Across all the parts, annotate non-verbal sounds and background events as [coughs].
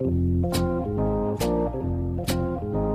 Thank you.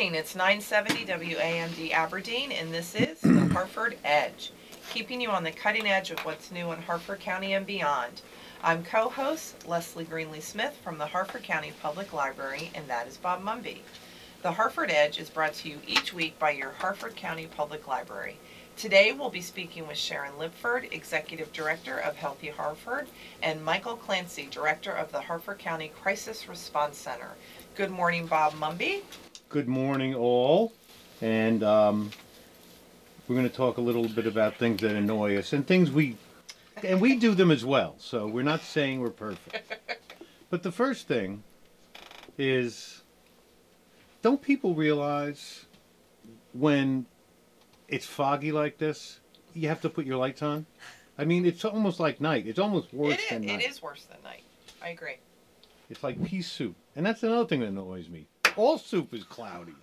Morning. It's 970 WAMD Aberdeen, and this is the [clears throat] Harford Edge, keeping you on the cutting edge of what's new in Harford County and beyond. I'm co-host Leslie Greenly Smith from the Harford County Public Library, and that is Bob Mumby. The Harford Edge is brought to you each week by your Harford County Public Library. Today we'll be speaking with Sharon Lipford, Executive Director of Healthy Harford, and Michael Clancy, Director of the Harford County Crisis Response Center. Good morning, Bob Mumby. Good morning, all. And um, we're going to talk a little bit about things that annoy us and things we, and we do them as well. So we're not saying we're perfect. But the first thing is don't people realize when it's foggy like this, you have to put your lights on? I mean, it's almost like night. It's almost worse It is, than night. it is worse than night. I agree. It's like pea soup. And that's another thing that annoys me. All soup is cloudy.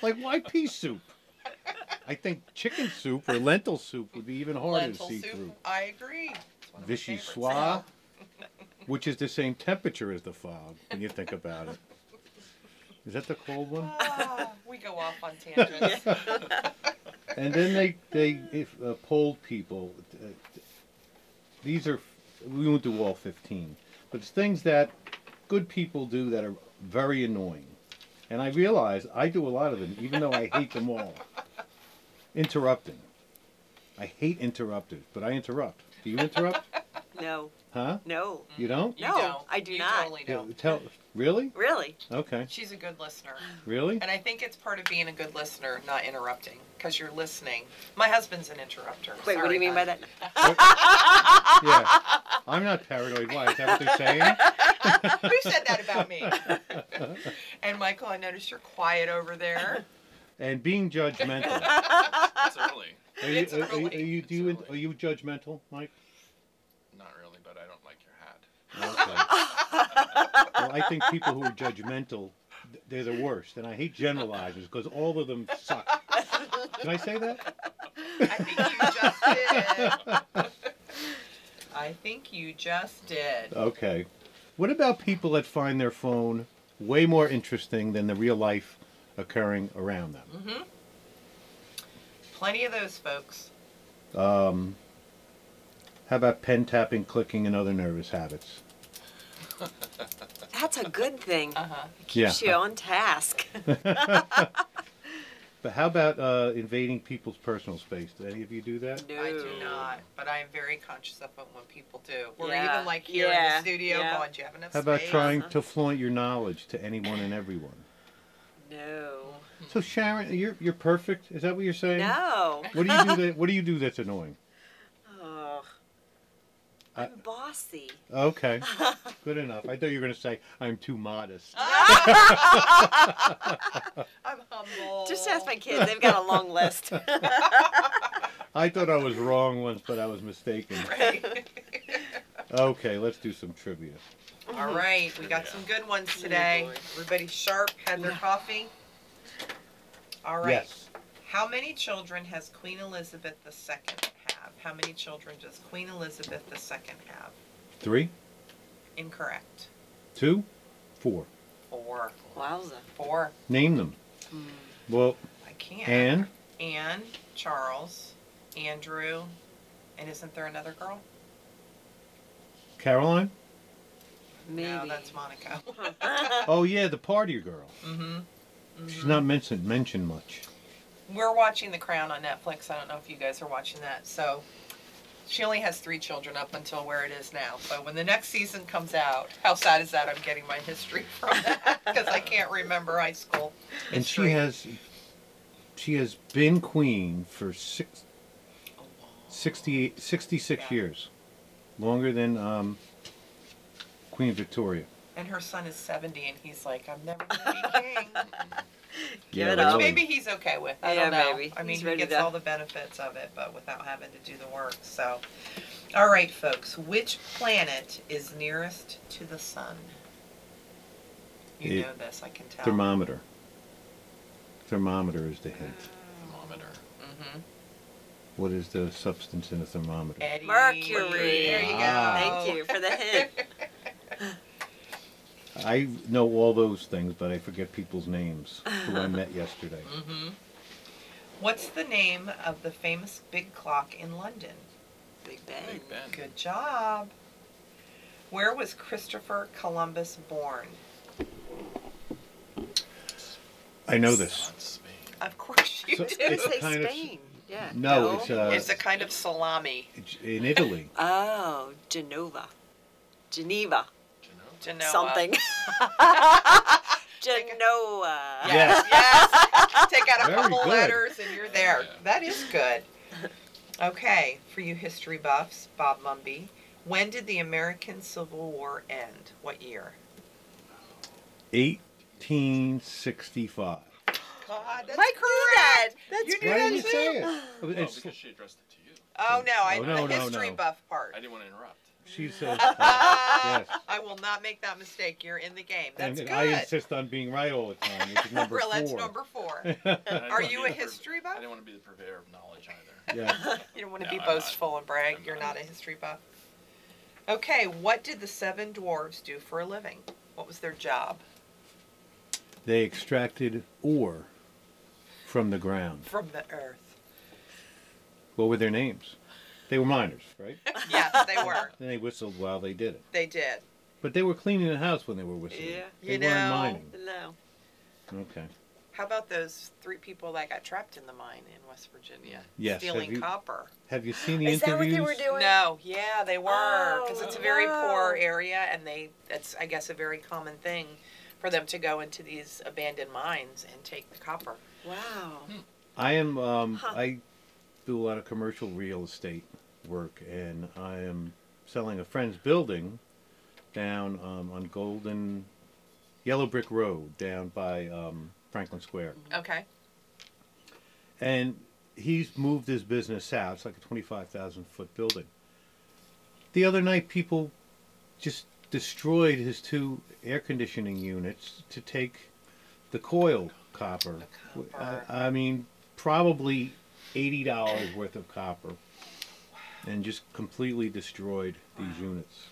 Like, why pea soup? I think chicken soup or lentil soup would be even harder Lentil to see soup. through. I agree. It's one of my Vichy favorites. soie, which is the same temperature as the fog when you think about it. Is that the cold one? Ah, we go off on tangents. [laughs] And then they they if uh, polled people. Uh, these are we won't do all fifteen, but it's things that good people do that are very annoying. And I realize I do a lot of them, even though I hate them all. Interrupting. I hate interrupters, but I interrupt. Do you interrupt? No, Huh? no, You don't? You No, don't. I do you not. Totally don't. Tell. Really? really. Okay. She's a good listener. Really? And I think it's part of being a good listener, not interrupting, because you're listening. My husband's an interrupter. Wait, what do you mean by that? [laughs] Yeah. I'm not paranoid. Why? Is that what they're saying? [laughs] Who said that about me? [laughs] and Michael, I noticed you're quiet over there. And being judgmental. It's early. Are you, It's are, are you, are you, do you, are you judgmental, Mike? Not really, but I don't like your hat. Okay. Well, I think people who are judgmental, they're the worst. And I hate generalizers because all of them suck. Can I say that? I think you just did. I think you just did. Okay. What about people that find their phone way more interesting than the real life occurring around them? Mm-hmm. Plenty of those folks. Um, how about pen tapping, clicking, and other nervous habits? That's a good thing. Uh huh. Keeps Yeah. you on task. [laughs] [laughs] But how about uh, invading people's personal space? Do any of you do that? No. I do not, but I am very conscious of it when people do. We're Yeah. even like here in Yeah. the studio Yeah. going, do you have enough How about space? trying to flaunt your knowledge to anyone and everyone? No. So Sharon, you're you're perfect. Is that what you're saying? No. What do you do that? What do you do that's annoying? I- I'm bossy. Okay, [laughs] good enough. I thought you were going to say I'm too modest. [laughs] I'm humble. Just ask my kids. They've got a long [laughs] list. I thought I was wrong once, but I was mistaken. Right. Okay, let's do some trivia. All right, we got some good ones today. boy. Everybody sharp, had their coffee. All right. Yes. How many children has Queen Elizabeth II have? How many children does Queen Elizabeth II have? Three, Incorrect. two, four. Four. Wowza. Four. Name them. Hmm. Well, I can't. Anne, Anne, Charles, Andrew, and isn't there another girl? Caroline. Maybe. No, that's Monaco. [laughs] Oh yeah, the party girl. mm-hmm. She's not mentioned mentioned much. We're watching The Crown on Netflix. I don't know if you guys are watching that. So she only has three children up until where it is now. So when the next season comes out, how sad is that? I'm getting my history [laughs] from that because I can't remember high school. And she has she has been queen for six, Oh, 66 Yeah. years. Longer than um, Queen Victoria. And her son is 70, and he's like, I'm never going to be [laughs] king. Give Yeah, it Which up. maybe he's okay with. I Yeah, don't know. maybe. I mean, He's he ready gets to- all the benefits of it, but without having to do the work. So, all right, folks. Which planet is nearest to the sun? You It- know this, I can tell. Thermometer. Thermometer is the hint. Thermometer. Mm-hmm. What is the substance in a thermometer? Eddie. Mercury. There you go. Ah. Thank you for the hint. [laughs] I know all those things, but I forget people's names who I met yesterday. [laughs] hmm What's the name of the famous big clock in London? Big Ben. Big Ben. Good job. Where was Christopher Columbus born? I know this. Spain. Of course you So do. It's say kind of- Spain. Yeah. No, it's uh, it's a kind of salami. in Italy. [laughs] Oh, Genova. Geneva. Do you know? Genoa. Something. [laughs] Genoa. Uh, yes, [laughs] yes. Take out a Very couple good. letters and you're there. Yeah. That is good. Okay, for you history buffs, Bob Mumby, when did the American Civil War end? What year? 1865. God, that's Mike knew that. That's You knew Why that didn't you too? say it? Oh, well, because she addressed it to you. Oh no, I Oh, no, the no, history no. buff part. I didn't want to interrupt. She says, [laughs] yes. I will not make that mistake. You're in the game. That's and good. I insist on being right all the time, which is [laughs] number Well, that's four. number four. And [laughs] I didn't Are you a history buff? I didn't want to be the purveyor of knowledge either. yeah. You don't want to No, be I'm not. boastful and brag. I'm You're not. not a history buff. Okay, what did the seven dwarves do for a living? What was their job? They extracted ore from the ground. From the earth. What were their names? They were miners, right? [laughs] Yes, they were. And they whistled while they did it. They did. But they were cleaning the house when they were whistling. Yeah. They You weren't know- mining. No. Okay. How about those three people that got trapped in the mine in West Virginia? Yes, Stealing have you- copper. Have you seen the Is that what interviews? they were doing? No, yeah, they were. Because Oh, it's a very wow. poor area, and they, that's, I guess, a very common thing for them to go into these abandoned mines and take the copper. Wow. I am. Um, Huh. I do a lot of commercial real estate work, and I am selling a friend's building down um, on Golden Yellow Brick Road, down by um, Franklin Square. Okay. And he's moved his business out. It's like a twenty-five thousand foot building. The other night, people just destroyed his two air conditioning units to take the coil copper. The copper. I, I mean, probably eighty dollars worth of copper, and just completely destroyed these units.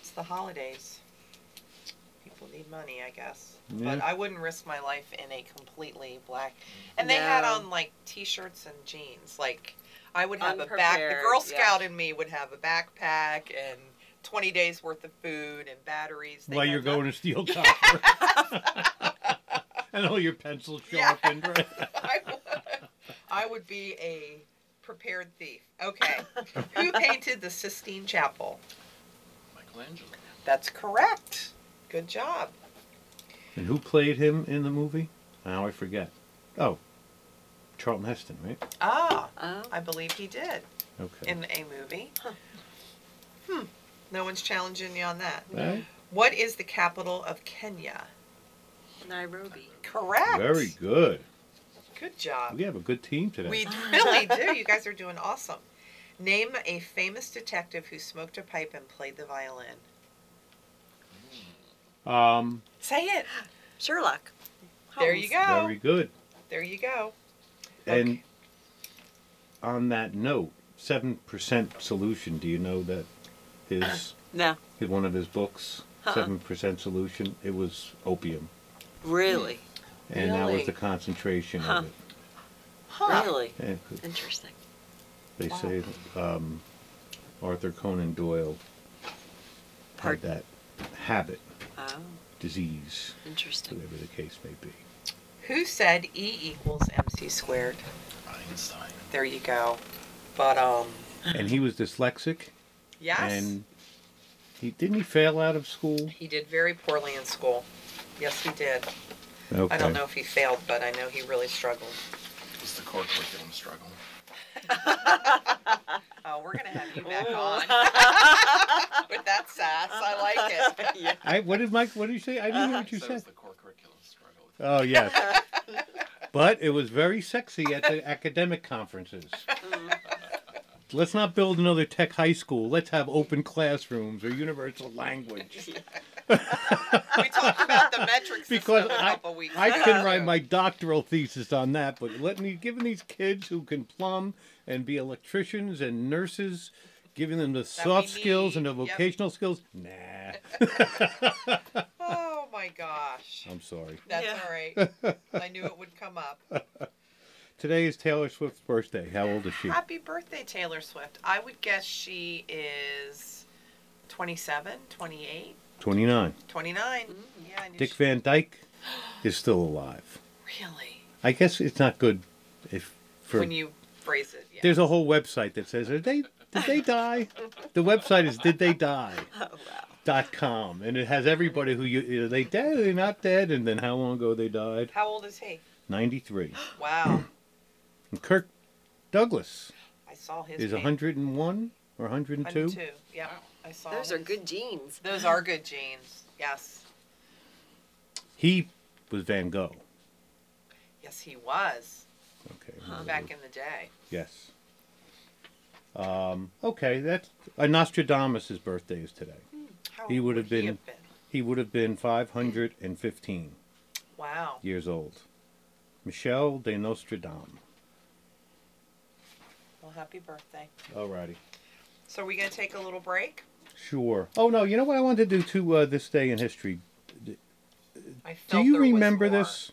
It's the holidays. People need money, I guess. Yeah. But I wouldn't risk my life in a completely black. And they had on like t-shirts and jeans. Like I would have a back. The Unprepared, Girl yeah. Scout in me would have a backpack and 20 days worth of food and batteries. They While you're that. going to steal copper, [laughs] [laughs] [laughs] and all your pencils Yeah. sharpened. Right? I would, I would be a prepared thief. Okay. Who [laughs] painted the Sistine Chapel? Michelangelo. That's correct. Good job. And who played him in the movie? Now I forget. Oh, Charlton Heston, right? Ah, Oh. I believe he did Okay. in a movie. Hmm. No one's challenging you on that. Right? What is the capital of Kenya? Nairobi. Correct. Very good. Good job. We have a good team today. We [laughs] really do. You guys are doing awesome. Name a famous detective who smoked a pipe and played the violin. Um, Say it. Sherlock There you go. Very good. There you go. And Okay. on that note, seven percent solution. Do you know that his, [clears throat] No. his one of his books, Uh-uh. 7 percent solution, it was opium, Really? And that was Really? the concentration Huh. of it. Huh. Really? And Interesting. they Wow. say um, Arthur Conan Doyle had Pardon? that habit, Oh, disease, interesting. whatever the case may be. Who said E equals MC squared? Einstein. There you go. But um, And he was dyslexic, yes, and he didn't he fail out of school. he did very poorly in school. Yes, he did. Okay. I don't know if he failed, but I know he really struggled. Was the core curriculum struggle? [laughs] Oh, we're gonna have you back on [laughs] with that sass. I like it. [laughs] yeah. I, what did Mike? What did you say? I didn't hear what you Said it was said. the core curriculum struggle. Oh yes, but it was very sexy at the academic conferences. Mm. Let's not build another tech high school. Let's have open classrooms or universal language. We talked about the metric system Because a I, couple weeks I can write my doctoral thesis on that, but let me giving these kids who can plumb and be electricians and nurses, giving them the soft skills and the need, yep. vocational skills. Nah, [laughs] Oh my gosh. I'm sorry. That's Yeah. all right. [laughs] I knew it would come up. Today is Taylor Swift's birthday. How old is she? Happy birthday, Taylor Swift. I would guess she is 27, 28, 29. 29. Mm, yeah, I knew Dick she- Van Dyke is still alive. Really? I guess it's not good if for when you phrase it, yeah. there's a whole website that says are they did they die? the website is did they die [laughs] Oh, wow. dot com and it has everybody who you are they dead are they not dead and then how long ago they died How old is he? 93 [gasps] Wow. and Kirk Douglas I saw his. is name. 101 or 102 102. Yeah, I saw. Those are his. good jeans. Those are good jeans. Yes. he was Van Gogh Yes, he was okay Huh. back in the day. yes um, okay that's uh, Nostradamus' birthday is today How He old would have been- been. he would have been 515 Wow. years old Michel de Nostradam Well, happy birthday. alrighty So are we gonna take a little break? Sure. Oh no, you know what I wanted to do to uh, this day in history. I Do you there was remember more. this?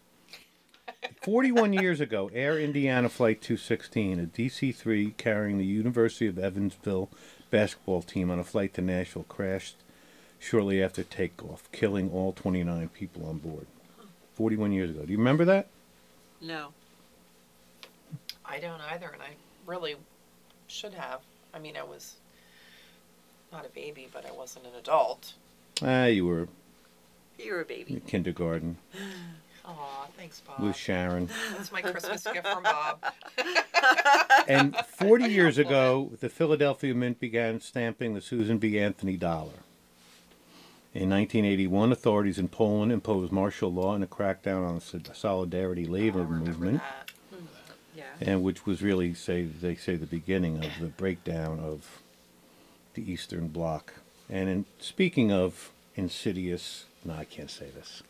41 [laughs] years ago, Air Indiana Flight 216, a DC 3 carrying the University of Evansville basketball team on a flight to Nashville, crashed shortly after takeoff, killing all 29 people on board. 41 years ago. Do you remember that? No. I don't either, and I really should have. I mean, I was not a baby, but I wasn't an adult. Ah, you were You were a baby. in kindergarten [gasps] Aw, thanks, Bob. with Sharon. That's my Christmas gift from Bob. [laughs] [laughs] And 40 years ago, the Philadelphia Mint began stamping the Susan B. Anthony dollar. In 1981, authorities in Poland imposed martial law and a crackdown on the Sol- Solidarity labor movement, that. Yeah. and which was really, say they say, the beginning of the breakdown of the Eastern Bloc. And in speaking of insidious, no, I can't say this.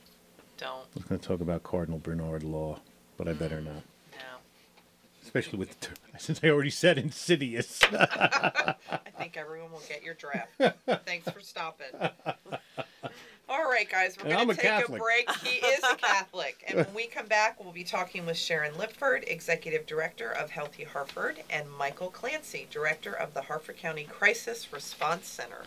Don't. I was going to talk about Cardinal Bernard Law, but I better mm, not. No. Especially with the ter- [laughs] since I already said insidious. [laughs] I think everyone will get your draft. Thanks for stopping. [laughs] All right, guys, we're going to a take a Catholic. break. He is a [laughs] Catholic. And when we come back, we'll be talking with Sharon Lipford, Executive Director of Healthy Harford, and Michael Clancy, Director of the Harford County Crisis Response Center.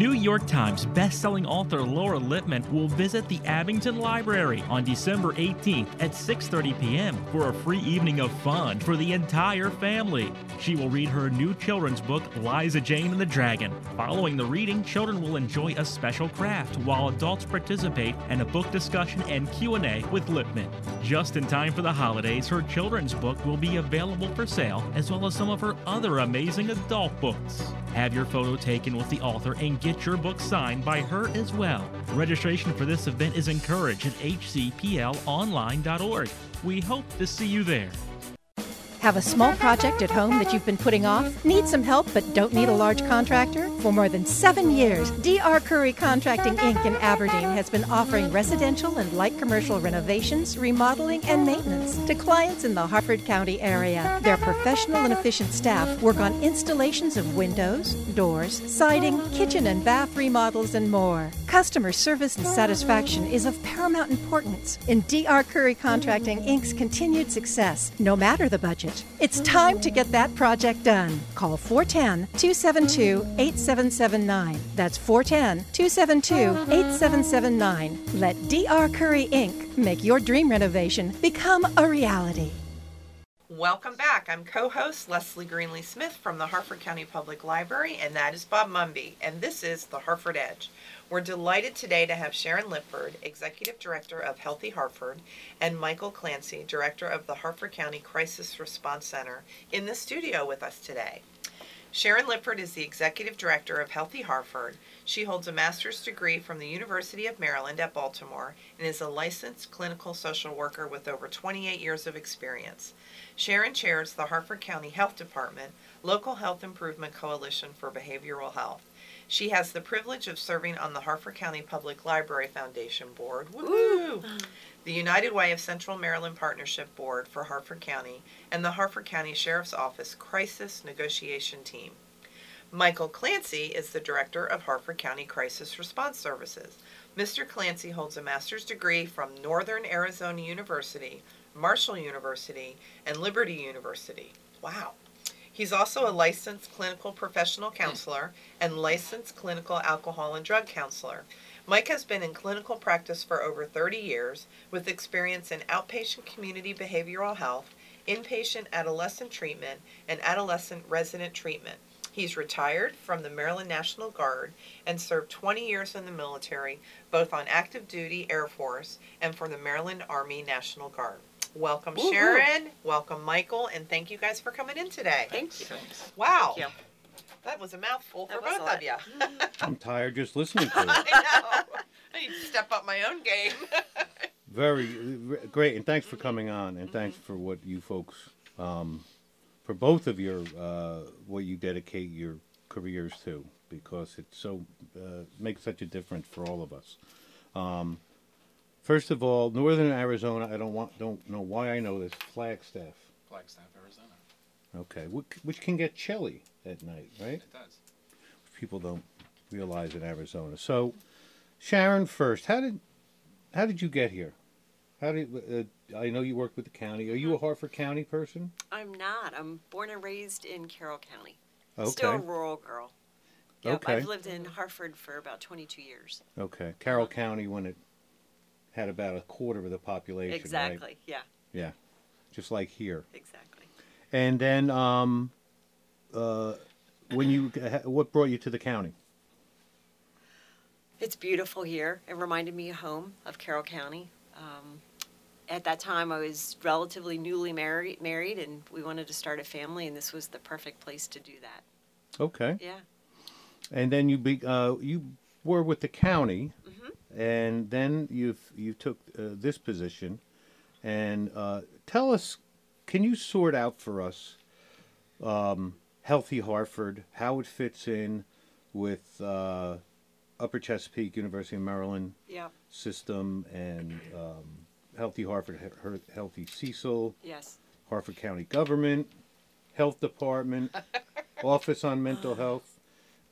New York Times bestselling author Laura Lippman will visit the Abington Library on December 18th at 6:30 p.m. for a free evening of fun for the entire family. She will read her new children's book Liza Jane and the Dragon. Following the reading, children will enjoy a special craft while adults participate in a book discussion and Q&A with Lippman. Just in time for the holidays, her children's book will be available for sale as well as some of her other amazing adult books. Have your photo taken with the author and get your book signed by her as well. Registration for this event is encouraged at hcplonline.org. We hope to see you there. Have a small project at home that you've been putting off? Need some help but don't need a large contractor? For more than seven years, D.R. Curry Contracting Inc. in Aberdeen has been offering residential and light commercial renovations, remodeling, and maintenance to clients in the Harford County area. Their professional and efficient staff work on installations of windows, doors, siding, kitchen and bath remodels, and more. Customer service and satisfaction is of paramount importance in DR Curry Contracting Inc.'s continued success, no matter the budget. It's time to get that project done. Call 410 272 8779. That's 410 272 8779. Let DR Curry Inc. make your dream renovation become a reality. Welcome back. I'm co-host Leslie Greenly Smith from the Harford County Public Library, and that is Bob Mumby, and this is the Harford Edge. We're delighted today to have Sharon Lipford, Executive Director of Healthy Harford, and Michael Clancy, Director of the Harford County Crisis Response Center, in the studio with us today. Sharon Lipford is the Executive Director of Healthy Harford. She holds a master's degree from the University of Maryland at Baltimore and is a licensed clinical social worker with over 28 years of experience. Sharon chairs the Harford County Health Department Local Health Improvement Coalition for Behavioral Health. She has the privilege of serving on the Harford County Public Library Foundation Board, woo the United Way of Central Maryland Partnership Board for Harford County, and the Harford County Sheriff's Office Crisis Negotiation Team. Michael Clancy is the Director of Harford County Crisis Response Services. Mr. Clancy holds a master's degree from Northern Arizona University, Marshall University, and Liberty University. Wow. He's also a licensed clinical professional counselor and licensed clinical alcohol and drug counselor. Mike has been in clinical practice for over 30 years with experience in outpatient community behavioral health, inpatient adolescent treatment, and adolescent resident treatment. He's retired from the Maryland National Guard and served 20 years in the military, both on active duty Air Force and for the Maryland Army National Guard. Welcome, Woohoo. Sharon. Welcome, Michael, and thank you guys for coming in today. Thank you. Thanks. Wow, Thank you. that was a mouthful for That was both of you. [laughs] I'm tired just listening to [laughs] it. I know. I need to step up my own game. [laughs] Very great, and thanks for coming on, and thanks for what you folks, um, for both of your, uh, what you dedicate your careers to, because it so uh, makes such a difference for all of us. Um, first of all, Northern Arizona, I don't want, don't know why I know this. Flagstaff, Flagstaff, Arizona. okay, which, which can get chilly at night, right? It does. people don't realize in Arizona. So, Sharon, first, how did how did you get here? How did uh, I know you worked with the county? Are you a Harford County person? I'm not. I'm born and raised in Carroll County. Okay, Still a rural girl. Yep, Okay. I've lived in Harford for about 22 years. okay. Carroll County when it had about a quarter of the population, right? Exactly. Yeah, Yeah, just like here. exactly. And then, um, uh, when you what brought you to the county? It's beautiful here. It reminded me of home of Carroll County. Um, at that time, I was relatively newly married, married, and we wanted to start a family, and this was the perfect place to do that. Okay. Yeah. And then you be uh, you were with the county. And then you've you took uh, this position, and uh, tell us, can you sort out for us, um, Healthy Harford, how it fits in with uh, Upper Chesapeake University of Maryland Yeah. system and um, Healthy Harford, He- Her- Healthy Cecil, Yes. Harford County Government, Health Department, [laughs] Office on Mental Health,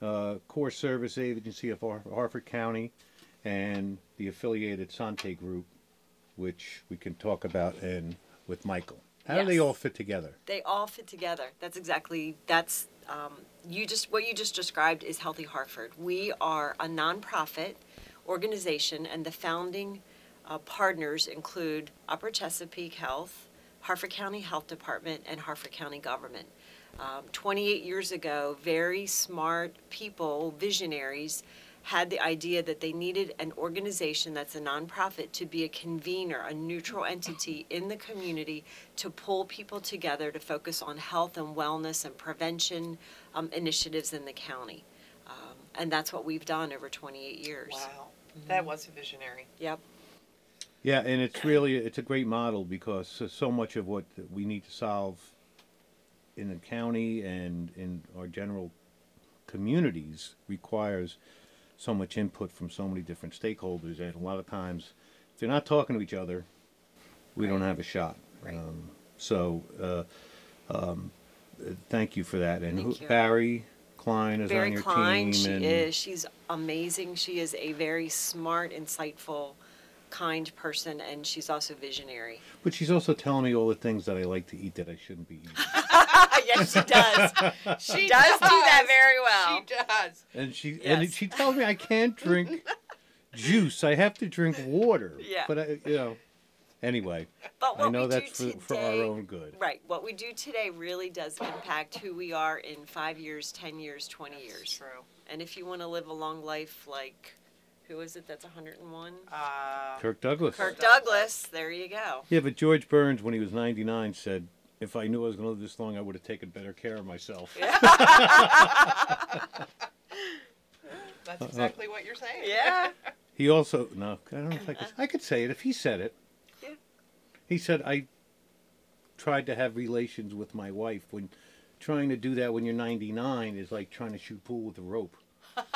uh, Core Service Agency of Har- Harford County, and the affiliated Sante Group, which we can talk about in with Michael. How do they all fit together? They all fit together. That's exactly that's um, you just what you just described is Healthy Harford. We are a nonprofit organization, and the founding uh, partners include Upper Chesapeake Health, Harford County Health Department, and Harford County Government. Um, 28 years ago, very smart people, visionaries, had the idea that they needed an organization that's a nonprofit to be a convener, a neutral entity in the community to pull people together to focus on health and wellness and prevention um, initiatives in the county. Um, and that's what we've done over 28 years. Wow, that was a visionary. Yep. Yeah, and it's really it's a great model because so- so much of what we need to solve in the county and in our general communities requires so much input from so many different stakeholders, and a lot of times, if they're not talking to each other, we don't have a shot. Right. Um, so, uh, um, thank you for that. And Thank who. Barry Klein is on Very your Klein, team, she and is. She's amazing. She is a very smart, insightful, kind person, and she's also visionary. but she's also telling me all the things that I like to eat that I shouldn't be eating. [laughs] yes, she does. [laughs] She does do that very well. She does. And she Yes. and she tells me I can't drink juice. I have to drink water. Yeah. But I, you know, anyway, But what I know we that's do for, for our own good. Right. What we do today really does impact who we are in five years, 10 years, 20 years. True. And if you want to live a long life like, who is it that's 101? Uh, Kirk Douglas. Kirk Douglas. There you go. Yeah, but George Burns, when he was 99, said, "If I knew I was going to live this long, I would have taken better care of myself." [laughs] that's exactly what you're saying. Yeah. He also no, I don't know if I could. I could say it if he said it. Yeah. He said I tried to have relations with my wife when trying to do that when you're 99 is like trying to shoot pool with a rope. [laughs]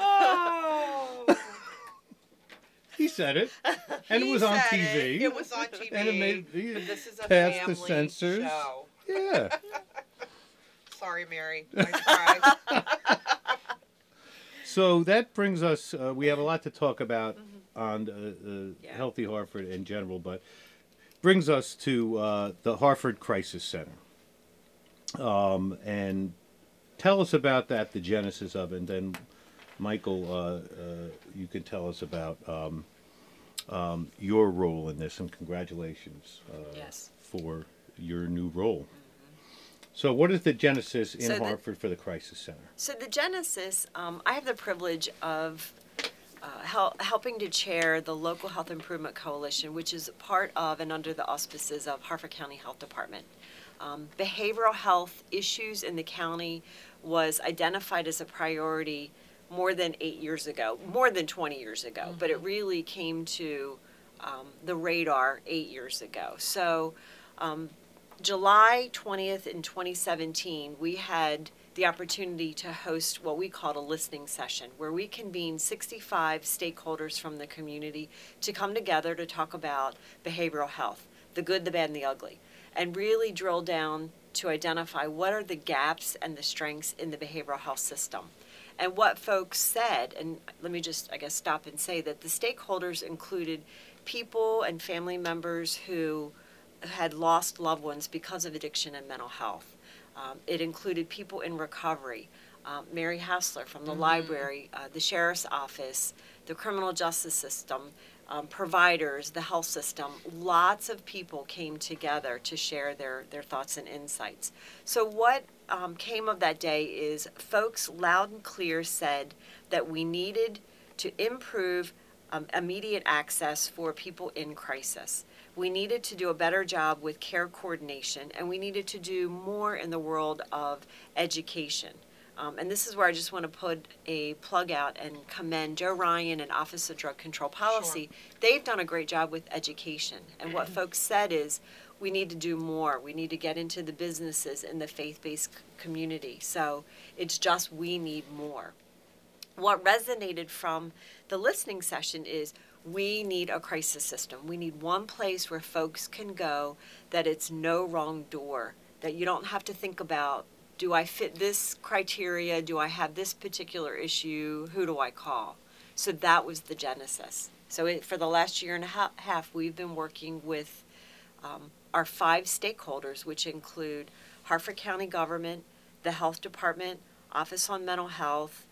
Oh. [laughs] He said it, [laughs] and it was on TV. It. It was on TV. and it made But this is a passed the censors. show. Yeah. [laughs] Sorry, Mary. [laughs] So that brings us. Uh, we have a lot to talk about on uh, uh, Mm-hmm. Yeah. Healthy Harford in general, but brings us to uh, the Harford Crisis Center. Um, and tell us about that, the genesis of it, and then Michael, uh, uh, you can tell us about um, um, your role in this, and congratulations uh, Yes. for your new role. So, what is the genesis in So the- Harford for the Crisis Center? So the Genesis, um, I have the privilege of uh, hel- helping to chair the local health improvement coalition, which is part of and under the auspices of Harford County Health Department. Um, behavioral health issues in the county was identified as a priority more than eight years ago, more than 20 years ago, but it really came to um, the radar eight years ago. So um, July 20th in 2017, we had the opportunity to host what we called a listening session, where we convened 65 stakeholders from the community to come together to talk about behavioral health, the good, the bad, and the ugly, and really drill down to identify what are the gaps and the strengths in the behavioral health system. And what folks said, and let me just, I guess, stop and say that the stakeholders included people and family members who had lost loved ones because of addiction and mental health. Um, it included people in recovery. Um, Mary Hastler from the library, uh, the sheriff's office, the criminal justice system, um, providers, the health system. Lots of people came together to share their, their thoughts and insights. So, what um, came of that day is folks loud and clear said that we needed to improve um, immediate access for people in crisis. We needed to do a better job with care coordination, and we needed to do more in the world of education. Um, and this is where I just want to put a plug out and commend Joe Ryan and Office of Drug Control Policy. They've done a great job with education. And what folks said is we need to do more. We need to get into the businesses in the faith based community. So it's just we need more what resonated from the listening session is we need a crisis system. We need one place where folks can go that it's no wrong door, that you don't have to think about do I fit this criteria? Do I have this particular issue? Who do I call? So that was the genesis. So it, for the last year and a half, we've been working with um, our five stakeholders, which include Harford County Government, the Health Department, Office on Mental Health,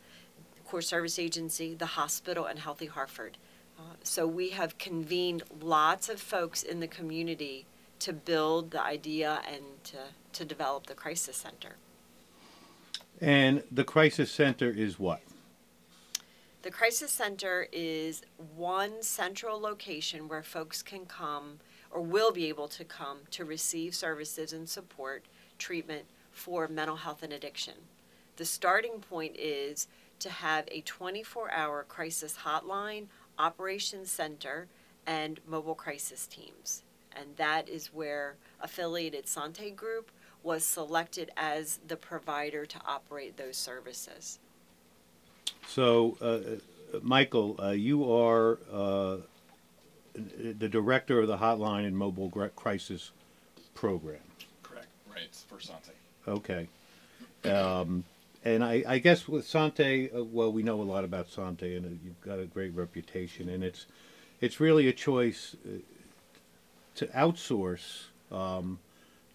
Core Service Agency, the hospital, and Healthy Harford. Uh, so we have convened lots of folks in the community to build the idea and to, to develop the crisis center. And the crisis center is what? The crisis center is one central location where folks can come or will be able to come to receive services and support treatment for mental health and addiction. The starting point is to have a 24 hour crisis hotline, operations center, and mobile crisis teams. And that is where affiliated Sante Group was selected as the provider to operate those services. So, uh, Michael, uh, you are uh, the director of the Hotline and Mobile Crisis Program. Correct. Right. For Sante. Okay. Um, and I, I guess with Sante, uh, well, we know a lot about Sante, and uh, you've got a great reputation, and it's it's really a choice uh, to outsource um,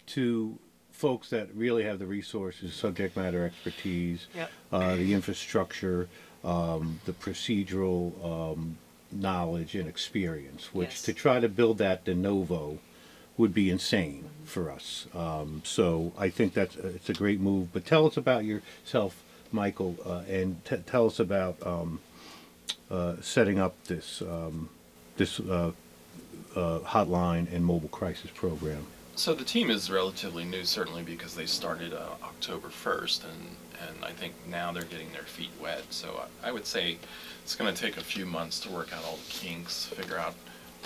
to folks that really have the resources, subject matter expertise, Yep. uh, the infrastructure, um, the procedural um, knowledge and experience, which Yes. to try to build that de novo would be insane for us. Um, so I think that's uh, it's a great move. But tell us about yourself, Michael, uh, and t- tell us about um, uh, setting up this um, this uh, uh, hotline and mobile crisis program. So the team is relatively new, certainly because they started uh, October 1st, and, and I think now they're getting their feet wet. So I, I would say it's going to take a few months to work out all the kinks, figure out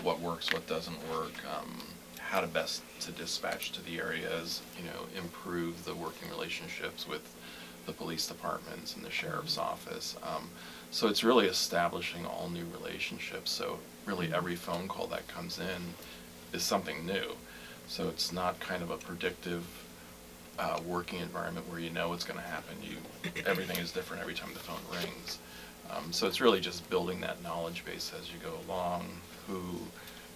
what works, what doesn't work, um, how to best to dispatch to the areas, you know, improve the working relationships with the police departments and the sheriff's office. Um, so it's really establishing all new relationships. So really every phone call that comes in is something new. So it's not kind of a predictive uh, working environment where you know what's going to happen. You everything is different every time the phone rings. Um, so it's really just building that knowledge base as you go along. Who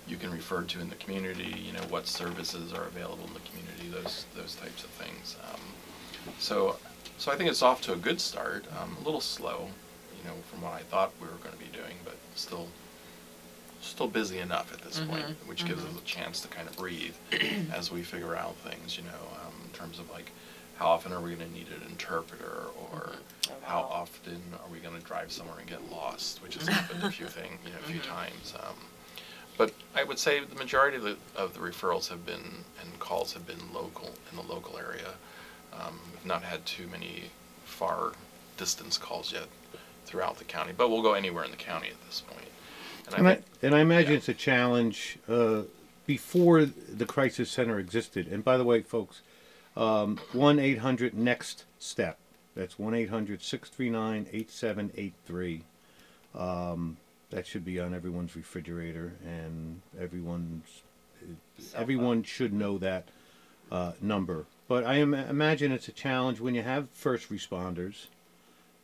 you can refer to in the community. You know what services are available in the community. Those those types of things. Um, so so I think it's off to a good start. Um, a little slow, you know, from what I thought we were going to be doing, but still still busy enough at this point, which gives us a chance to kind of breathe [clears throat] as we figure out things, you know, um, in terms of like how often are we going to need an interpreter or Oh, how often are we going to drive somewhere and get lost, which has [laughs] happened a few thing, you know, a few times. Um, but I would say the majority of the, of the referrals have been and calls have been local in the local area. Um, we've not had too many far distance calls yet throughout the county, but we'll go anywhere in the county at this point. And I, think- and I imagine yeah. it's a challenge uh, before the crisis center existed. And by the way, folks, um, one eight hundred next step. That's one 8783 Um, that should be on everyone's refrigerator, and everyone's everyone should know that uh, number. But I im- imagine it's a challenge when you have first responders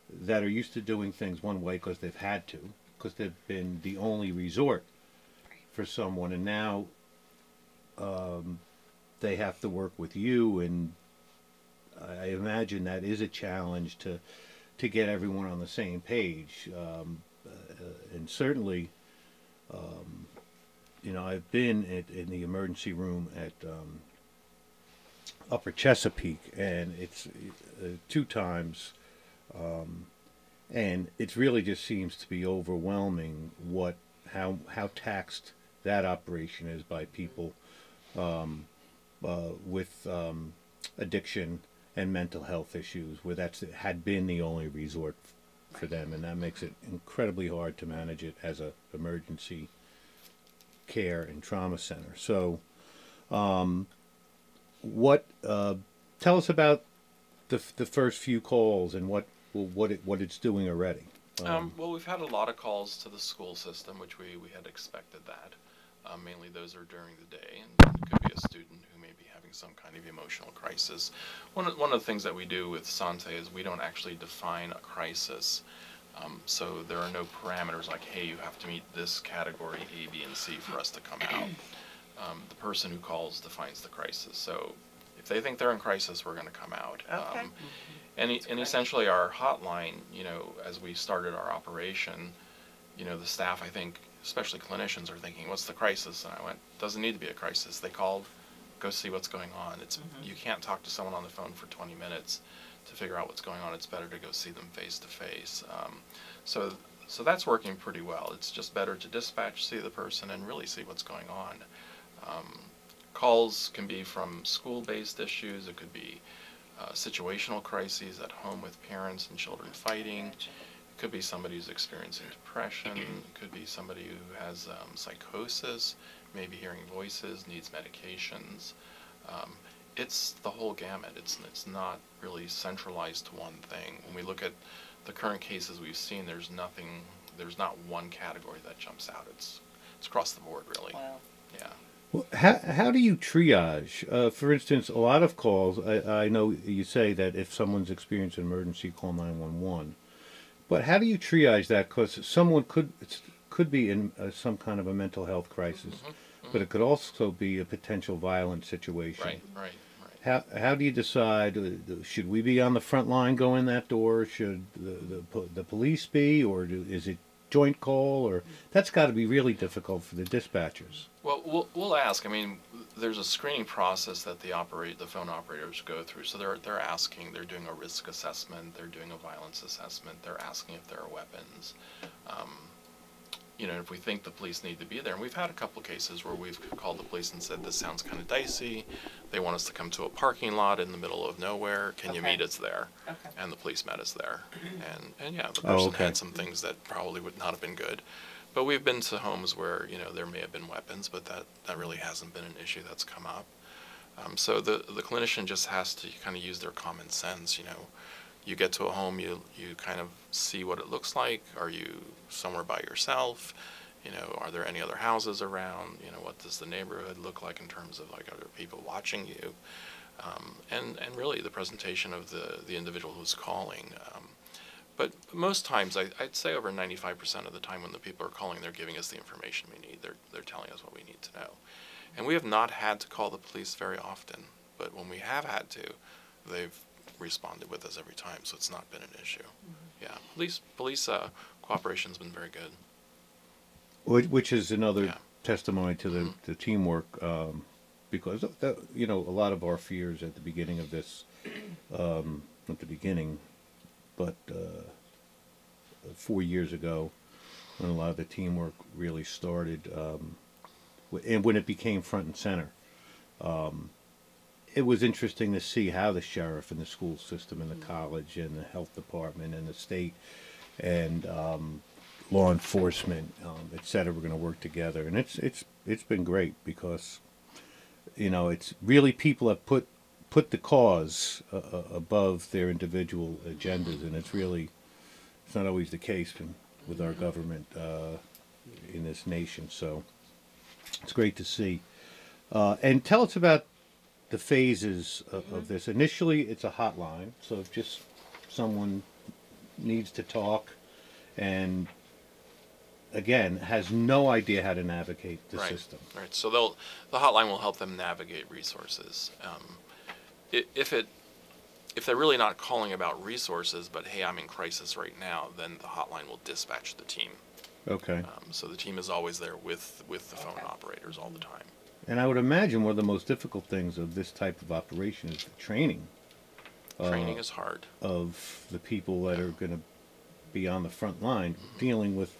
that are used to doing things one way because they've had to, because they've been the only resort for someone, and now um, they have to work with you, and I imagine that is a challenge to to get everyone on the same page, um, uh, and certainly. Um, you know, I've been at, in the emergency room at um, Upper Chesapeake, and it's uh, two times, um, and it really just seems to be overwhelming what how how taxed that operation is by people um, uh, with um, addiction and mental health issues, where that's had been the only resort for them, and that makes it incredibly hard to manage it as a emergency care and trauma center. So, um, what? Uh, tell us about the the first few calls and what well, what it what it's doing already. Um, well, we've had a lot of calls to the school system, which we, we had expected that. Um, mainly those are during the day, and it could be a student who may be having some kind of emotional crisis. One of, one of the things that we do with Sante is we don't actually define a crisis. Um, so there are no parameters like, hey, you have to meet this category A, B, and C for us to come out. Um, the person who calls defines the crisis. So if they think they're in crisis, we're going to come out. Okay. Um, and, e- and essentially, our hotline, you know, as we started our operation, you know, the staff, I think, especially clinicians, are thinking, "What's the crisis?" And I went, "Doesn't need to be a crisis." They called, go see what's going on. It's you can't talk to someone on the phone for 20 minutes to figure out what's going on. It's better to go see them face to face. Um, So, so that's working pretty well. It's just better to dispatch, see the person, and really see what's going on. Um, calls can be from school-based issues. It could be uh, situational crises at home with parents and children fighting. It Could be somebody who's experiencing depression. It [clears throat] Could be somebody who has um, psychosis, maybe hearing voices, needs medications. Um, it's the whole gamut. It's it's not really centralized to one thing. When we look at the current cases we've seen, there's nothing. There's not one category that jumps out. It's it's across the board, really. Wow. Yeah. How, how do you triage? Uh, for instance, a lot of calls, I, I know you say that if someone's experiencing an emergency, call 911. But how do you triage that? Because someone could could be in uh, some kind of a mental health crisis, but it could also be a potential violent situation. Right. Right. Right. How, how do you decide? uh, Should we be on the front line going that door? Should the, the, the police be? Or do, is it joint call? Or That's got to be really difficult for the dispatchers. Well, we'll we'll ask. I mean, there's a screening process that the operate the phone operators go through. So they're they're asking, they're doing a risk assessment, they're doing a violence assessment, they're asking if there are weapons. Um, you know, if we think the police need to be there, and we've had a couple cases where we've called the police and said this sounds kind of dicey. They want us to come to a parking lot in the middle of nowhere. Can you Okay. meet us there? Okay. And the police met us there. [clears throat] And and yeah, the Oh, person okay. had some things that probably would not have been good. But we've been to homes where, you know, there may have been weapons, but that, that really hasn't been an issue that's come up. Um, so the, the clinician just has to kind of use their common sense, you know. You get to a home, you, you kind of see what it looks like. Are you somewhere by yourself? You know, are there any other houses around? You know, what does the neighborhood look like in terms of like, are there people watching you? Um, and, and really the presentation of the, the individual who's calling. Um, but most times, I, I'd say over 95% of the time when the people are calling, they're giving us the information we need. They're, they're telling us what we need to know. And we have not had to call the police very often, but when we have had to, they've responded with us every time, so it's not been an issue. Yeah, police, police uh, cooperation's been very good. Which, which is another Yeah. testimony to the, the teamwork, um, because that, you know a lot of our fears at the beginning of this, um, not the beginning, but uh, four years ago, when a lot of the teamwork really started, um, and when it became front and center. Um, it was interesting to see how the sheriff and the school system and the college and the health department and the state and um, law enforcement, um, et cetera, were going to work together, and it's it's it's been great because you know it's really people have put put the cause uh, uh, above their individual agendas, and it's really it's not always the case in, with our government uh, in this nation. So it's great to see. Uh, and tell us about the phases of, of this. Initially, it's a hotline, so if just someone needs to talk and again has no idea how to navigate the right. system. Right. So they'll the hotline will help them navigate resources. Um, if it if they're really not calling about resources, but hey, I'm in crisis right now, then the hotline will dispatch the team. Okay. Um, so the team is always there with with the phone Okay. operators all the time. And I would imagine one of the most difficult things of this type of operation is the training Training Uh, is hard. of the people that are going to be on the front line dealing with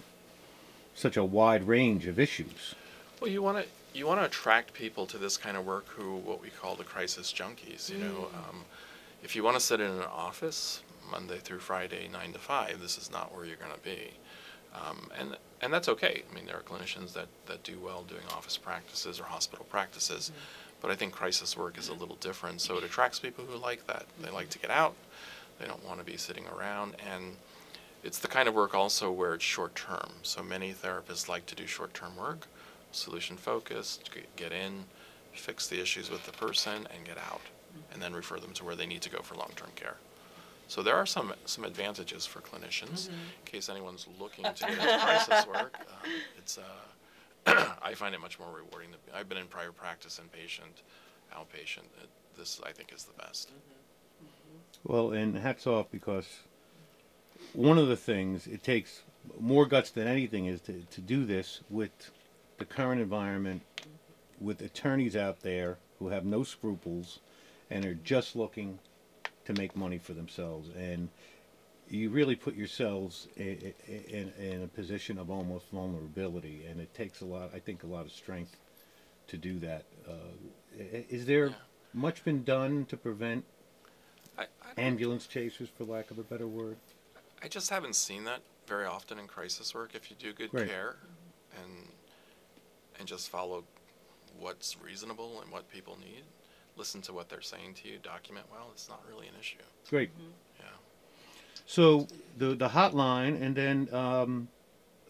such a wide range of issues. Well, you want to you want to attract people to this kind of work who what we call the crisis junkies. You know, um, if you want to sit in an office Monday through Friday, nine to five, this is not where you're going to be. Um, and and that's okay. I mean, there are clinicians that, that do well doing office practices or hospital practices, mm-hmm. but I think crisis work is a little different. So it attracts people who like that. They like to get out. They don't want to be sitting around, and it's the kind of work also where it's short term. So many therapists like to do short term work, solution focused, get in, fix the issues with the person, and get out, mm-hmm. and then refer them to where they need to go for long term care. So there are some some advantages for clinicians. In case anyone's looking to get into crisis work, [laughs] um, it's uh, [clears throat] I find it much more rewarding. than- I've been in prior practice, inpatient, outpatient. It, this I think is the best. Well, and hats off because one of the things it takes more guts than anything is to, to do this with the current environment, with attorneys out there who have no scruples and are just looking to make money for themselves. And you really put yourselves in, in, in a position of almost vulnerability, and it takes a lot, I think, a lot of strength to do that. Uh, is there Yeah. much been done to prevent I, I ambulance chasers, for lack of a better word. I just haven't seen that very often in crisis work. If you do good Right. care and and just follow what's reasonable and what people need, listen to what they're saying to you, document well, it's not really an issue. Great. Yeah. So the the hotline, and then um,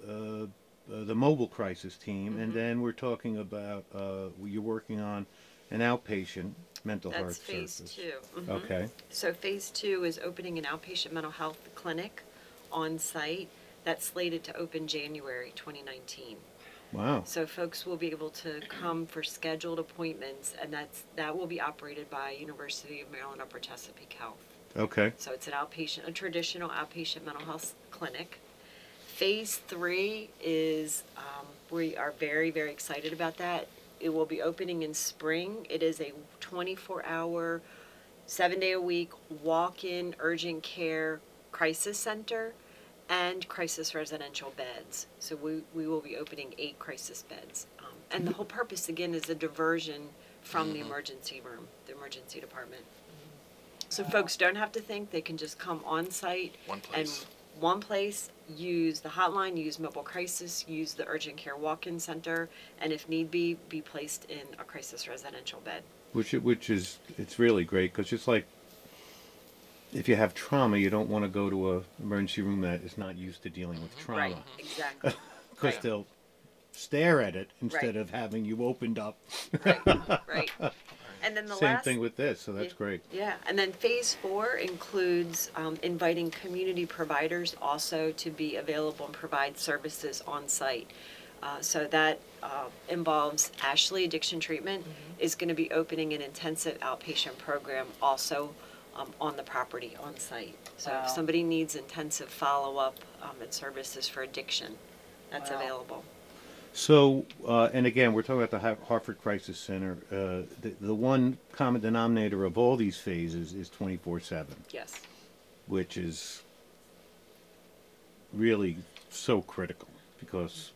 uh, uh, the mobile crisis team, and then we're talking about uh, you're working on an outpatient mental That's health phase service. two. Mhm. Okay. So phase two is opening an outpatient mental health clinic on site that's slated to open January 2019. Wow. So folks will be able to come for scheduled appointments, and that's that will be operated by University of Maryland Upper Chesapeake Health. Okay. So it's an outpatient, a traditional outpatient mental health clinic. Phase three is, um, we are very, very excited about that. It will be opening in spring. It is a 24 hour, seven day a week walk in urgent care crisis center and crisis residential beds. So we, we will be opening eight crisis beds. Um, and the whole purpose, again, is a diversion from the emergency room, the emergency department. So folks don't have to think, they can just come on site. One place. And one place, use the hotline, use mobile crisis, use the urgent care walk-in center, and if need be, be placed in a crisis residential bed. Which which is it's really great because it's like if you have trauma, you don't want to go to a emergency room that is not used to dealing with trauma. Right, exactly. [laughs] because Right. they'll stare at it instead Right. of having you opened up. Right, [laughs] right. And then the Same last. thing with this, so that's Yeah. great. Yeah, and then phase four includes um, inviting community providers also to be available and provide services on site. Uh, so that uh, involves Ashley Addiction Treatment is going to be opening an intensive outpatient program also um, on the property on site. So Wow. if somebody needs intensive follow up um, and services for addiction, that's Wow. available. So, uh, and again, we're talking about the Har- Harford Crisis Center. Uh, the, the one common denominator of all these phases is 24 7, Yes. which is really so critical because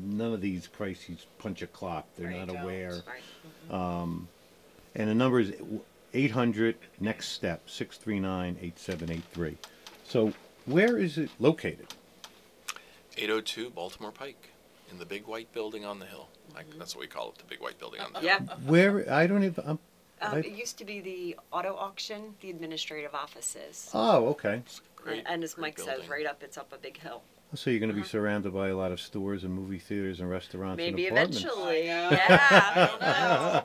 none of these crises punch a clock. They're Right, not don't. aware. Right. And the number is 800 next step 639 8783. So, where is it located? 802 Baltimore Pike in the big white building on the hill. Like that's what we call it, the big white building on the hill. Yeah. Where? I don't even. I'm, Um, I- it used to be the auto auction, the administrative offices. oh, okay. Great. and as great Mike says, building. right up, it's up a big hill. So you're going to be surrounded by a lot of stores and movie theaters and restaurants Maybe and apartments. eventually. [laughs] I know.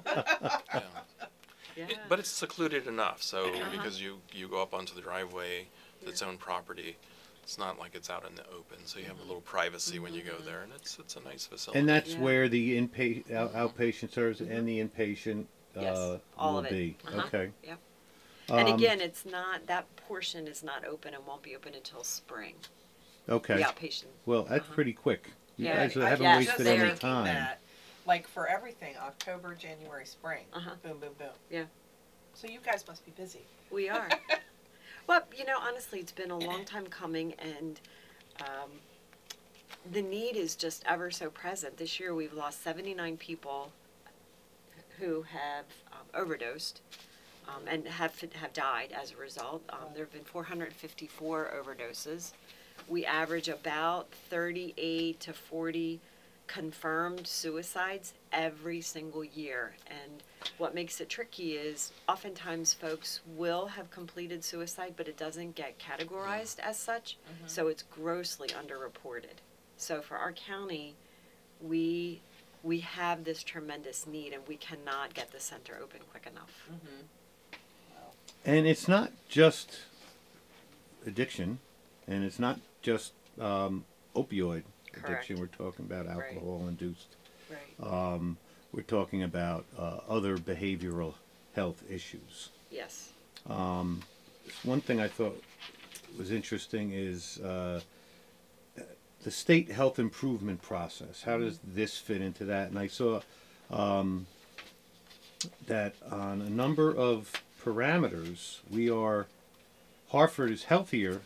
[laughs] Yeah. Yeah. yeah. It- but it's secluded enough, so because you you go up onto the driveway, to its own property. It's not like it's out in the open, so you have a little privacy when you go there, and it's it's a nice facility. And that's Yeah. where the inpa- out- outpatient service and the inpatient Yes, uh, all will of it. be. Uh-huh. Okay. Yep. and Um, again, it's not that portion is not open and won't be open until spring. Okay. The outpatient. Well, that's Uh-huh. pretty quick. You Yeah, guys I- haven't yeah, wasted any thinking time. That, like for everything, October, January, spring, Uh-huh. boom, boom, boom. Yeah. So you guys must be busy. We [laughs] are. well, you know, honestly, it's been a long [clears throat] time coming, and um, the need is just ever so present. This year, we've lost 79 people who have um, overdosed um, and have have died as a result. Um, there have been 454 overdoses. We average about 38 to 40 confirmed suicides every single year. And what makes it tricky is oftentimes folks will have completed suicide, but it doesn't get categorized as such. So it's grossly underreported. So for our county, we we have this tremendous need and we cannot get the center open quick enough. And it's not just addiction, and it's not just um, opioid addiction. We're talking about Right. alcohol-induced. Right. Um, we're talking about uh, other behavioral health issues. yes. One thing I thought was interesting is uh, the state health improvement process. How does this fit into that? And I saw um, that on a number of parameters, we are Harford is healthier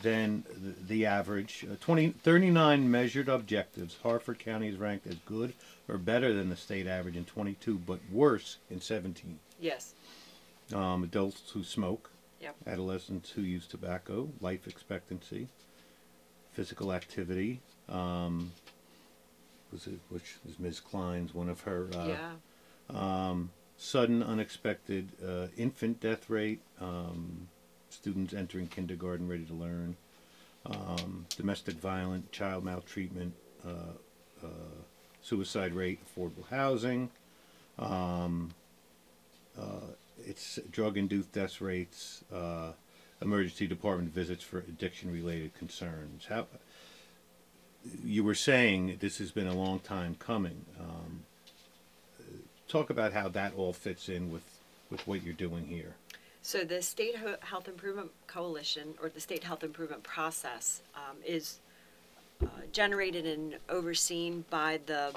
than the, average. Uh, 20, 39 measured objectives. Harford County is ranked as good or better than the state average in 22, but worse in 17. Yes. Um, adults who smoke. Yep. adolescents who use tobacco, life expectancy, physical activity. Um, was it which is Ms. Klein's one of her uh, yeah. um, sudden, unexpected uh, infant death rate, um, students entering kindergarten ready to learn, um, domestic violence, child maltreatment, uh, uh, suicide rate, affordable housing. Um, uh, it's drug-induced death rates, uh, emergency department visits for addiction-related concerns. How you were saying this has been a long time coming. Um, talk about how that all fits in with, with what you're doing here. So the State Health Improvement Coalition, or the State Health Improvement Process, um, is uh, generated and overseen by the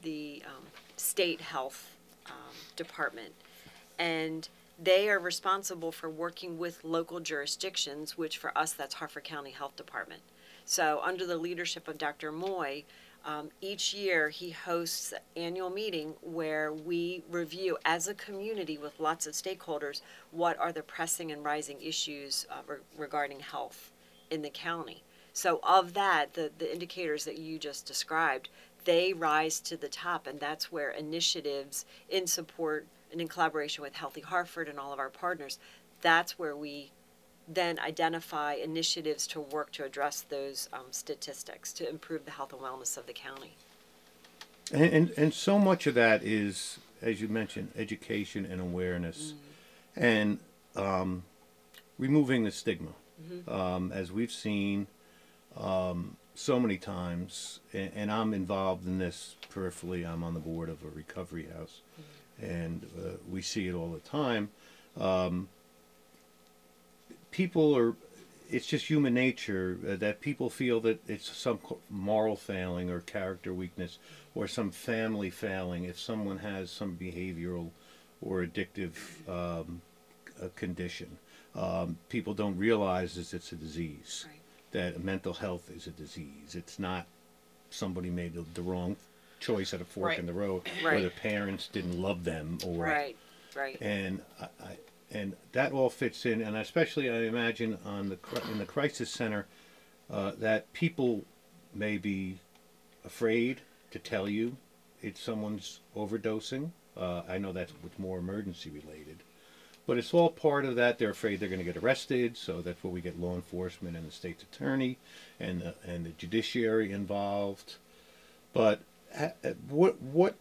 the um, state health um, department, and they are responsible for working with local jurisdictions, which for us that's Harford County Health Department. So under the leadership of Dr. Moy, um, each year he hosts an annual meeting where we review as a community with lots of stakeholders what are the pressing and rising issues uh, re- regarding health in the county. So of that, the, the indicators that you just described, they rise to the top, and that's where initiatives in support and in collaboration with Healthy Harford and all of our partners, that's where we then identify initiatives to work to address those um, statistics to improve the health and wellness of the county. And, and, and so much of that is, as you mentioned, education and awareness and um, removing the stigma. Um, as we've seen um, so many times, and, and I'm involved in this peripherally, I'm on the board of a recovery house, and uh, we see it all the time. People are it's just human nature uh, that people feel that it's some moral failing or character weakness or some family failing if someone has some behavioral or addictive um, uh, condition. Um, people don't realize is it's a disease. Right. That mental health is a disease. It's not somebody made the, the wrong choice at a fork Right. in the road, or Right. the parents didn't love them, or Right, right. and I, I, and that all fits in, and especially I imagine on the in the crisis center uh, that people may be afraid to tell you it's someone's overdosing. Uh, I know that's with more emergency related, but it's all part of that. They're afraid they're going to get arrested, so that's where we get law enforcement and the state's attorney and the, and the judiciary involved. But uh, what what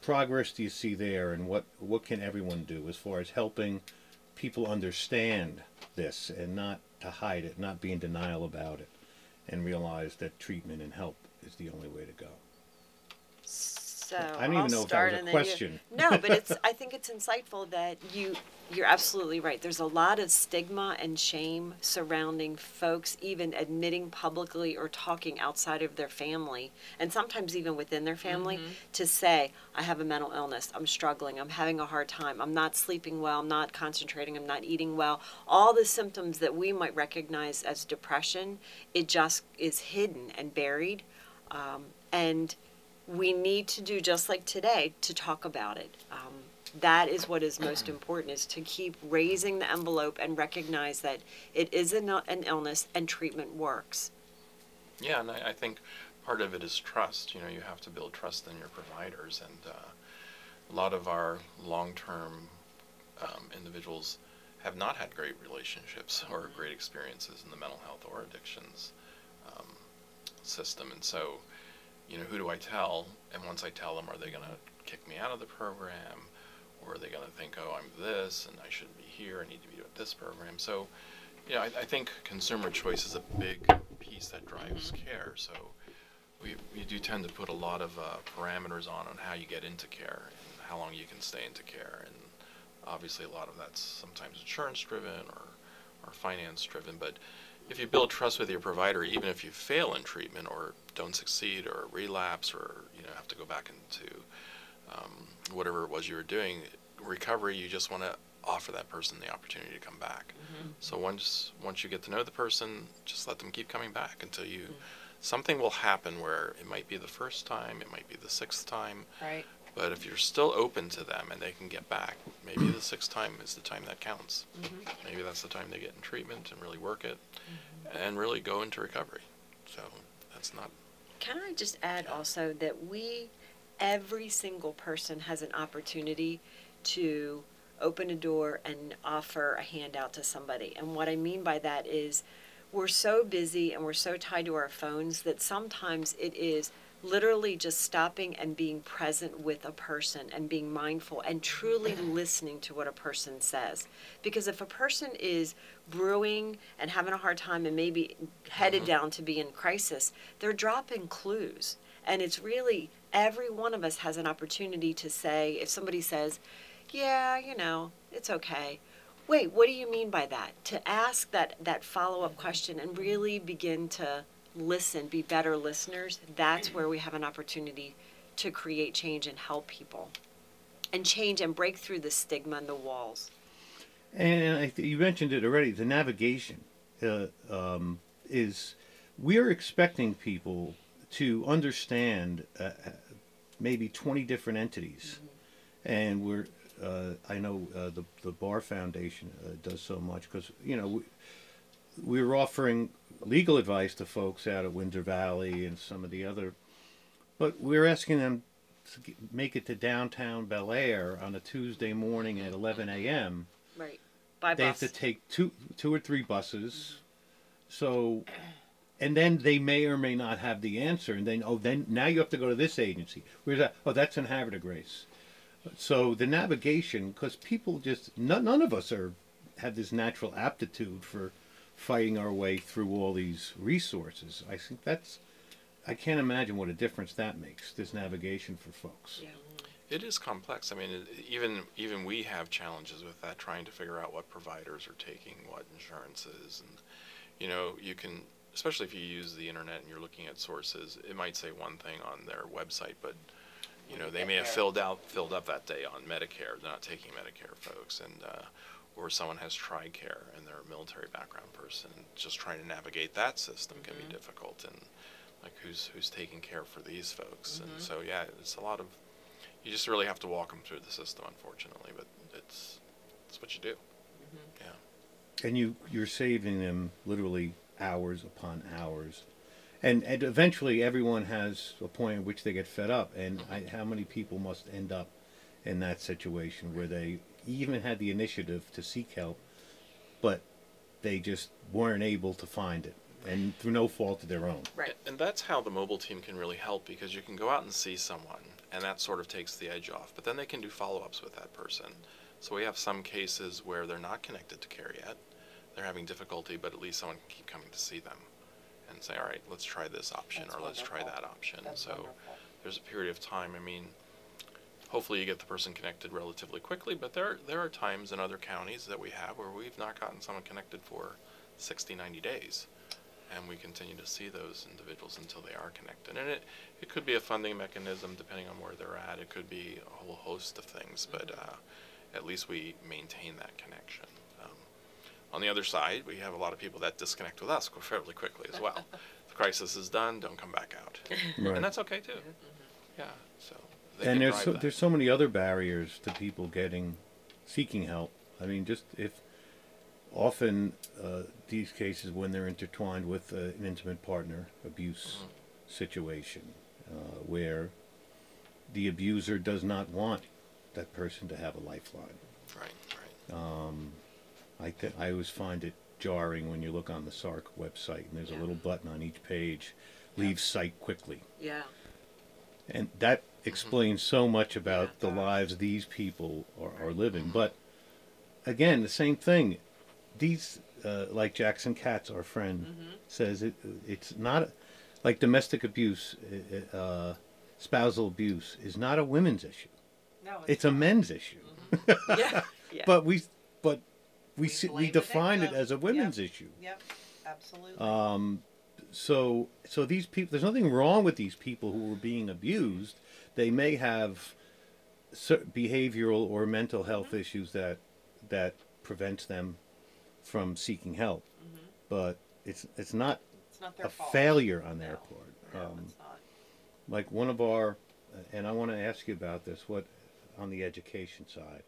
progress do you see there, and what what can everyone do as far as helping people understand this and not to hide it, not be in denial about it, and realize that treatment and help is the only way to go? So I don't I'll know if that start was a then you- question. [laughs] No, but it's. [laughs] I think it's insightful that you. You're absolutely right. There's a lot of stigma and shame surrounding folks even admitting publicly or talking outside of their family, and sometimes even within their family, to say, "I have a mental illness. I'm struggling. I'm having a hard time. I'm not sleeping well. I'm not concentrating. I'm not eating well." All the symptoms that we might recognize as depression, it just is hidden and buried, um, and we need to do just like today to talk about it. Um, that is what is most [clears throat] important is to keep raising the envelope and recognize that it is an, an illness and treatment works. Yeah, and I, I think part of it is trust. You know, you have to build trust in your providers, and uh, a lot of our long-term um, individuals have not had great relationships [laughs] or great experiences in the mental health or addictions um, system, and so, you know, who do I tell? And once I tell them, are they going to kick me out of the program, or are they going to think, oh, I'm this, and I shouldn't be here. I need to be at this program. So, you know, I, I think consumer choice is a big piece that drives care. So we, we do tend to put a lot of uh, parameters on on how you get into care and how long you can stay into care. And obviously, a lot of that's sometimes insurance driven or, or finance driven. But if you build trust with your provider, even if you fail in treatment or don't succeed or relapse or you know have to go back into um, whatever it was you were doing, recovery, you just want to offer that person the opportunity to come back. Mm-hmm. So once once you get to know the person, just let them keep coming back until you mm. something will happen where it might be the first time, it might be the sixth time, Right. But if you're still open to them and they can get back, maybe the [clears throat] sixth time is the time that counts. Mm-hmm. Maybe that's the time they get in treatment and really work it mm-hmm. and really go into recovery. So that's not Can I just add also that we, every single person has an opportunity to open a door and offer a handout to somebody. And what I mean by that is we're so busy and we're so tied to our phones that sometimes it is literally just stopping and being present with a person and being mindful and truly listening to what a person says. Because if a person is brewing and having a hard time and maybe headed mm-hmm. down to be in crisis, they're dropping clues. And it's really every one of us has an opportunity to say, if somebody says, Yeah, you know, it's okay. Wait, what do you mean by that? To ask that, that follow up question and really begin to listen, be better listeners, that's where we have an opportunity to create change and help people and change and break through the stigma and the walls. And I th- you mentioned it already. The navigation uh, um, is we are expecting people to understand uh, uh, maybe twenty different entities, and we're. Uh, I know uh, the the Bar Foundation uh, does so much because you know we, we're offering legal advice to folks out of Windsor Valley and some of the other, but we're asking them to get, make it to downtown Bel Air on a Tuesday morning at 11 a.m Right. By they bus. have to take two two or three buses. Mm-hmm. So and then they may or may not have the answer and then oh then now you have to go to this agency. Where's that? Oh that's in havre de grace. So the navigation because people just none, none of us are have this natural aptitude for fighting our way through all these resources i think that's i can't imagine what a difference that makes this navigation for folks Yeah. It is complex. I mean, it, even even we have challenges with that, trying to figure out what providers are taking what insurances, and you know, you can, especially if you use the internet and you're looking at sources, it might say one thing on their website, but you know, they may have filled out filled up that day on Medicare. They're not taking Medicare, folks, and uh, or someone has TRICARE and they're a military background person. Just trying to navigate that system can be mm-hmm. difficult, and like who's who's taking care for these folks, and mm-hmm. so yeah, it's a lot of you just really have to walk them through the system, unfortunately. But it's it's what you do. Mm-hmm. Yeah. and you you're saving them literally hours upon hours and and eventually everyone has a point at which they get fed up and I, how many people must end up in that situation where they even had the initiative to seek help but they just weren't able to find it and through no fault of their own Right. And that's how the mobile team can really help because you can go out and see someone, and that sort of takes the edge off. But then they can do follow ups with that person. So we have some cases where they're not connected to care yet. They're having difficulty, but at least someone can keep coming to see them and say, all right, let's try this option That's or let's try that option. That's so wonderful. there's a period of time. I mean, hopefully you get the person connected relatively quickly, but there, there are times in other counties that we have where we've not gotten someone connected for 60, 90 days and we continue to see those individuals until they are connected. And it, it could be a funding mechanism depending on where they're at. It could be a whole host of things, but uh, at least we maintain that connection. Um, on the other side, we have a lot of people that disconnect with us fairly quickly as well. [laughs] the crisis is done, don't come back out, [laughs] Right. and that's okay too. Yeah, so they and there's so, that. there's so many other barriers to people getting seeking help. I mean, just if often uh, these cases when they're intertwined with uh, an intimate partner abuse situation, uh, where the abuser does not want that person to have a lifeline. right, right. I th- I always find it jarring when you look on the SARC website and there's a little button on each page, leave site quickly. Yeah. And that explains so much about the lives these people are, are living. But again, the same thing. These, uh, like Jackson Katz, our friend, Mm-hmm. says, it, it's not like domestic abuse, uh, uh, spousal abuse is not a women's issue. No, It's a men's issue. Yeah. [laughs] yeah. But we, but we, We we define it as a women's Yep. issue. Yep, absolutely. Um, so so these people there's nothing wrong with these people who are being abused they may have behavioral or mental health issues that that prevents them from seeking help but it's it's not it's not their a fault. failure on their No. part No, um, it's not. like one of our and I want to ask you about this. What on the education side?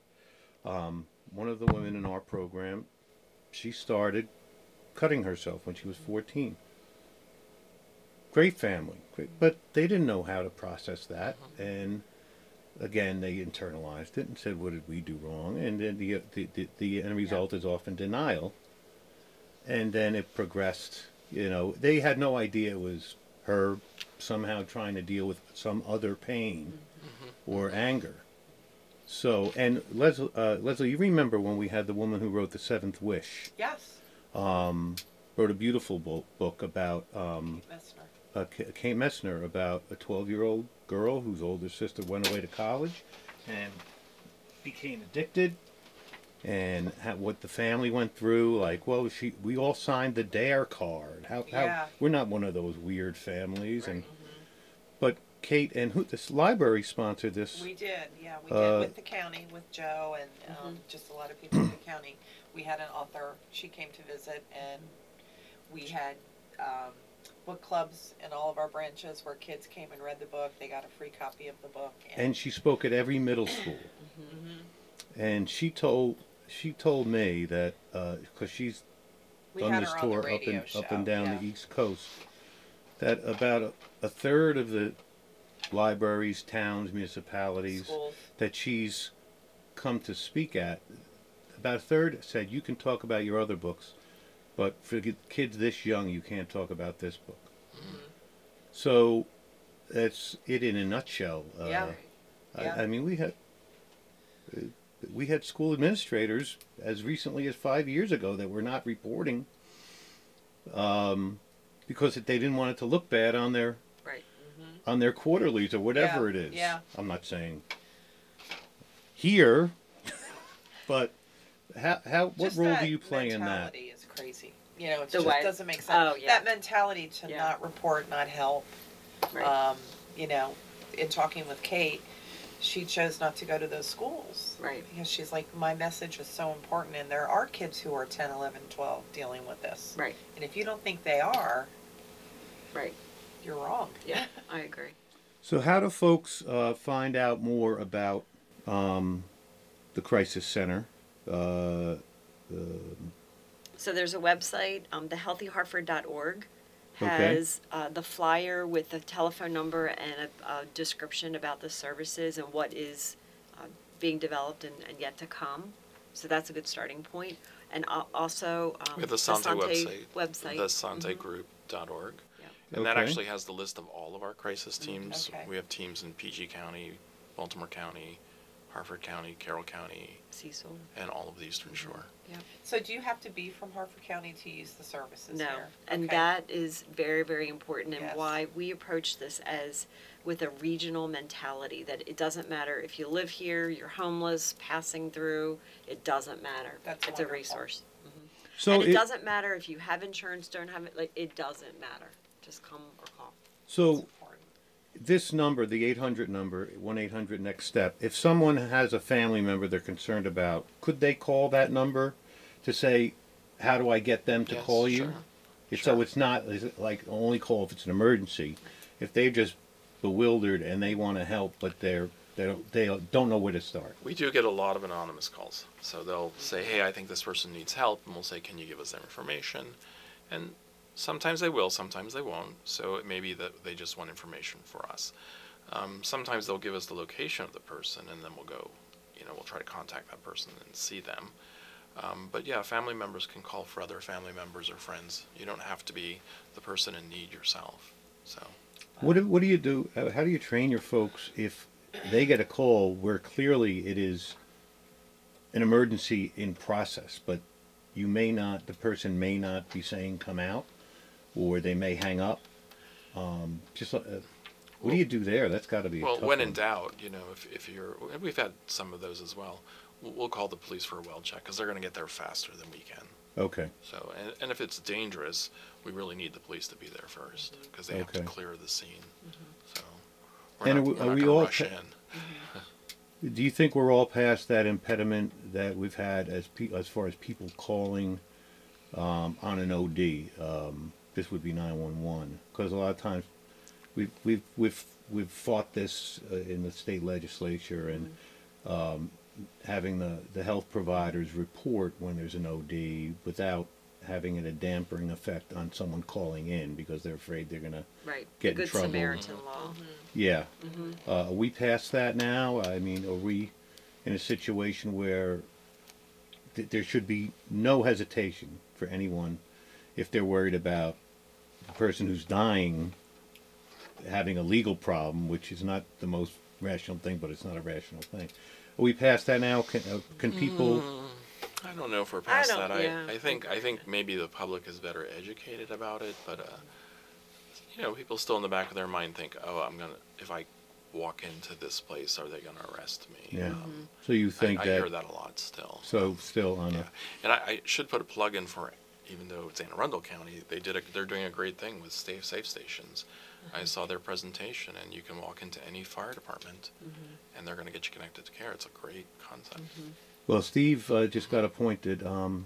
Um, one of the women in our program, she started cutting herself when she was 14. Great family, great, but they didn't know how to process that, and again they internalized it and said, "What did we do wrong?" And then the the the, the end result is often denial. And then it progressed. You know, they had no idea it was her somehow trying to deal with some other pain or anger. So, and Leslie, uh, Leslie, you remember when we had the woman who wrote the Seventh Wish? Yes. Um, Wrote a beautiful bo- book about um, Messner. Uh, Kate Messner about a 12-year-old girl whose older sister went away to college and became addicted, and how, what the family went through. Like, well, she we all signed the Dare card. How, how Yeah. we're not one of those weird families, and but Kate and who this library sponsored this. We did, yeah, we Uh, did with the county, with Joe and um, just a lot of people in the county. We had an author, she came to visit, and we had um, book clubs in all of our branches where kids came and read the book. They got a free copy of the book. and she spoke at every middle school. Mm-hmm. And she told she told me that uh, because she's we done this her on the tour up and show. up and down yeah. the East Coast, that about a, a third of the libraries, towns, municipalities Schools. that she's come to speak at, about a third said you can talk about your other books, but for kids this young, you can't talk about this book. Mm-hmm. So that's it in a nutshell. Uh, Yeah. Yeah. I, I mean, we had uh, we had school administrators as recently as five years ago that were not reporting um, because they didn't want it to look bad on their Right. on their quarterlies or whatever Yeah, it is. yeah. I'm not saying here, [laughs] but how how what Just role do you play in that? Mentality is crazy. You know, it The just what? doesn't make sense. Oh, yeah. That mentality to Yeah. not report, not help. Right. Um, you know, in talking with Kate, she chose not to go to those schools. Right. Because she's like, my message is so important, and there are kids who are 10, 11, 12 dealing with this. Right. And if you don't think they are, Right. you're wrong. Yeah, I agree. So how do folks uh, find out more about um, the crisis center? Uh, So there's a website, um, thehealthyharford.org Okay. has uh, the flyer with the telephone number and a, a description about the services and what is uh, being developed and, and yet to come. So that's a good starting point. And al- also um, We have the Sante website. website. TheSanteGroup.org. Yep. And that actually has the list of all of our crisis teams. Okay. We have teams in PG County, Baltimore County, Harford County, Carroll County, Cecil. and all of the Eastern Shore. Yep. So do you have to be from Harford County to use the services No, there? and Okay. that is very, very important and Yes. why we approach this as with a regional mentality that it doesn't matter if you live here, you're homeless, passing through, it doesn't matter. That's It's a wonderful. resource. Mm-hmm. so and it, it- doesn't matter if you have insurance, don't have it, like, it doesn't matter. Just come or call. so It's important. This number, the 800 number, 1 800 Next Step, if someone has a family member they're concerned about, could they call that number to say, how do I get them to Yes, call you? sure. If- So it's not is it like only call if it's an emergency. If they're just bewildered and they want to help, but they're they don't they don't know where to start. We do get a lot of anonymous calls. So they'll say, hey, I think this person needs help. And we'll say, can you give us their information? And sometimes they will, sometimes they won't. So it may be that they just want information for us. Um, sometimes they'll give us the location of the person and then we'll go, you know, we'll try to contact that person and see them. Um, but yeah, family members can call for other family members or friends. You don't have to be the person in need yourself. So. What do, what do you do? How do you train your folks if they get a call where clearly it is an emergency in process, but you may not, the person may not be saying come out, or they may hang up. Um, just uh, what do you do there? That's got to be a Well, tough when in doubt, you know, if, if you're, and we've had some of those as well. We'll, we'll call the police for a well check because they're going to get there faster than we can. Okay. So, and, and if it's dangerous, we really need the police to be there first because they have to Okay. clear the scene. Mm-hmm. So, we're And not, are we- we're are not we all rush pa- in. [laughs] Do you think we're all past that impediment that we've had as pe- as far as people calling um, on an OD? Um, this would be 911 because a lot of times we've we've we've we've fought this uh, in the state legislature and um, having the the health providers report when there's an OD without having it a dampering effect on someone calling in because they're afraid they're gonna Right. Get in Good trouble. Samaritan law. yeah. Uh, are we past that now? I mean, are we in a situation where th- there should be no hesitation for anyone if they're worried about the person who's dying having a legal problem, which is not the most rational thing, but it's not a rational thing. Are we past that now? Can, uh, can people? I don't know if we're past don't- that. yeah. I, I think I think maybe the public is better educated about it, but uh, you know, people still in the back of their mind think, "Oh, I'm gonna if I walk into this place, are they gonna arrest me?" Yeah. Mm-hmm. So you think I that? hear that a lot still. So still on Yeah, a. and I, I should put a plug in for, even though it's Anne Arundel County, they did a, they're doing a great thing with safe safe stations. I saw their presentation, and you can walk into any fire department, and they're going to get you connected to care. It's a great concept. Well, Steve uh, just got appointed. Um,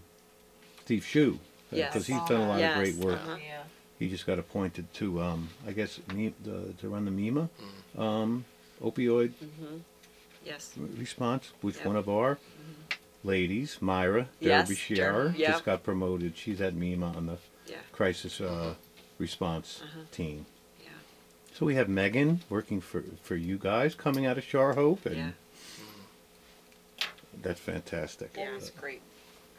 Steve Schuh, because Yes. he's done a lot Yes, of great work. uh-huh. Yeah. He just got appointed to, um, I guess, me, the, to run the MEMA Mm. um, opioid Yes. response, which Yep. one of our ladies, Myra Yes, Derbyshire, Jer- yep. just got promoted. She's at MEMA on the Yeah. crisis uh, response Uh-huh. team. Yeah. So we have Megan working for, for you guys coming out of Shar Hope, and Yeah. that's fantastic. Yeah. Always great,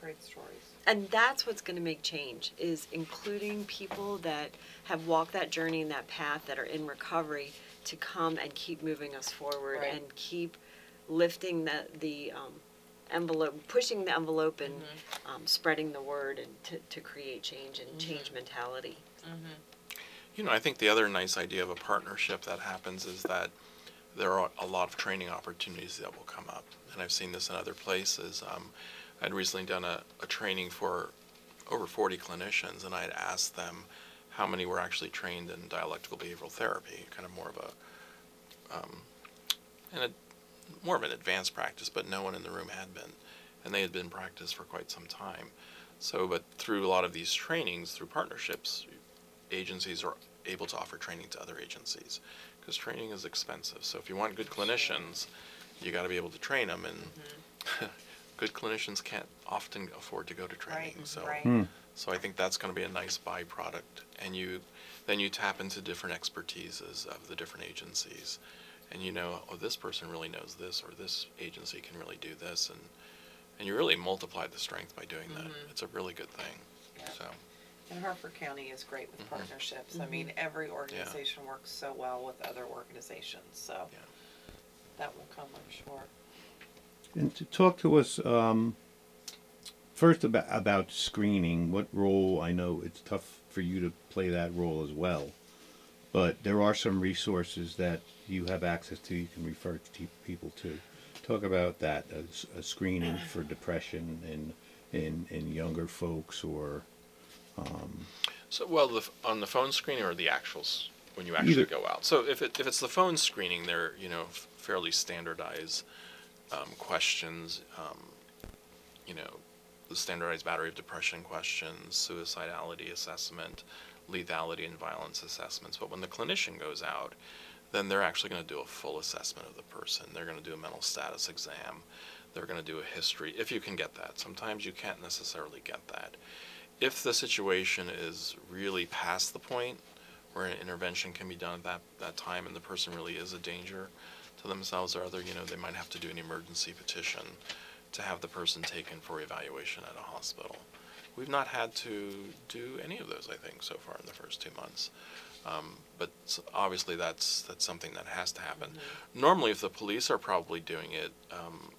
great stories. And that's what's going to make change is including people that have walked that journey and that path that are in recovery to come and keep moving us forward Right. and keep lifting the the um, envelope, pushing the envelope and um, spreading the word and to, to create change and change mentality. You know, I think the other nice idea of a partnership that happens is that there are a lot of training opportunities that will come up. And I've seen this in other places. Um, I'd recently done a, a training for over 40 clinicians, and I had asked them how many were actually trained in dialectical behavioral therapy, kind of more of a, um, and a, more of an advanced practice, but no one in the room had been. And they had been practiced for quite some time. So, but through a lot of these trainings, through partnerships, agencies are able to offer training to other agencies because training is expensive. So if you want good clinicians, you got to be able to train them, and [laughs] good clinicians can't often afford to go to training. Right, so, right. Hmm. so I think that's going to be a nice byproduct, and you then you tap into different expertises of the different agencies, and you know, oh, this person really knows this, or this agency can really do this, and and you really multiply the strength by doing that. It's a really good thing. Yeah. So. And Harford County is great with Mm-hmm. partnerships. I mean, every organization works so well with other organizations, so Yeah. that will come, I'm sure. And to talk to us um, first about about screening. What role? I know it's tough for you to play that role as well, but there are some resources that you have access to. You can refer to people to. Talk about that as a screening for depression in in in younger folks or So, well, the, on the phone screening or the actuals when you actually Either. go out. So, if it, if it's the phone screening, they're you know fairly standardized um, questions. Um, you know, the standardized battery of depression questions, suicidality assessment, lethality and violence assessments. But when the clinician goes out, then they're actually going to do a full assessment of the person. They're going to do a mental status exam. They're going to do a history, if you can get that. Sometimes you can't necessarily get that. If the situation is really past the point where an intervention can be done at that, that time and the person really is a danger to themselves or other, you know, they might have to do an emergency petition to have the person taken for evaluation at a hospital. We've not had to do any of those, I think, so far in the first two months. Um, but s- obviously, that's that's something that has to happen. Normally, if the police are probably doing it, um,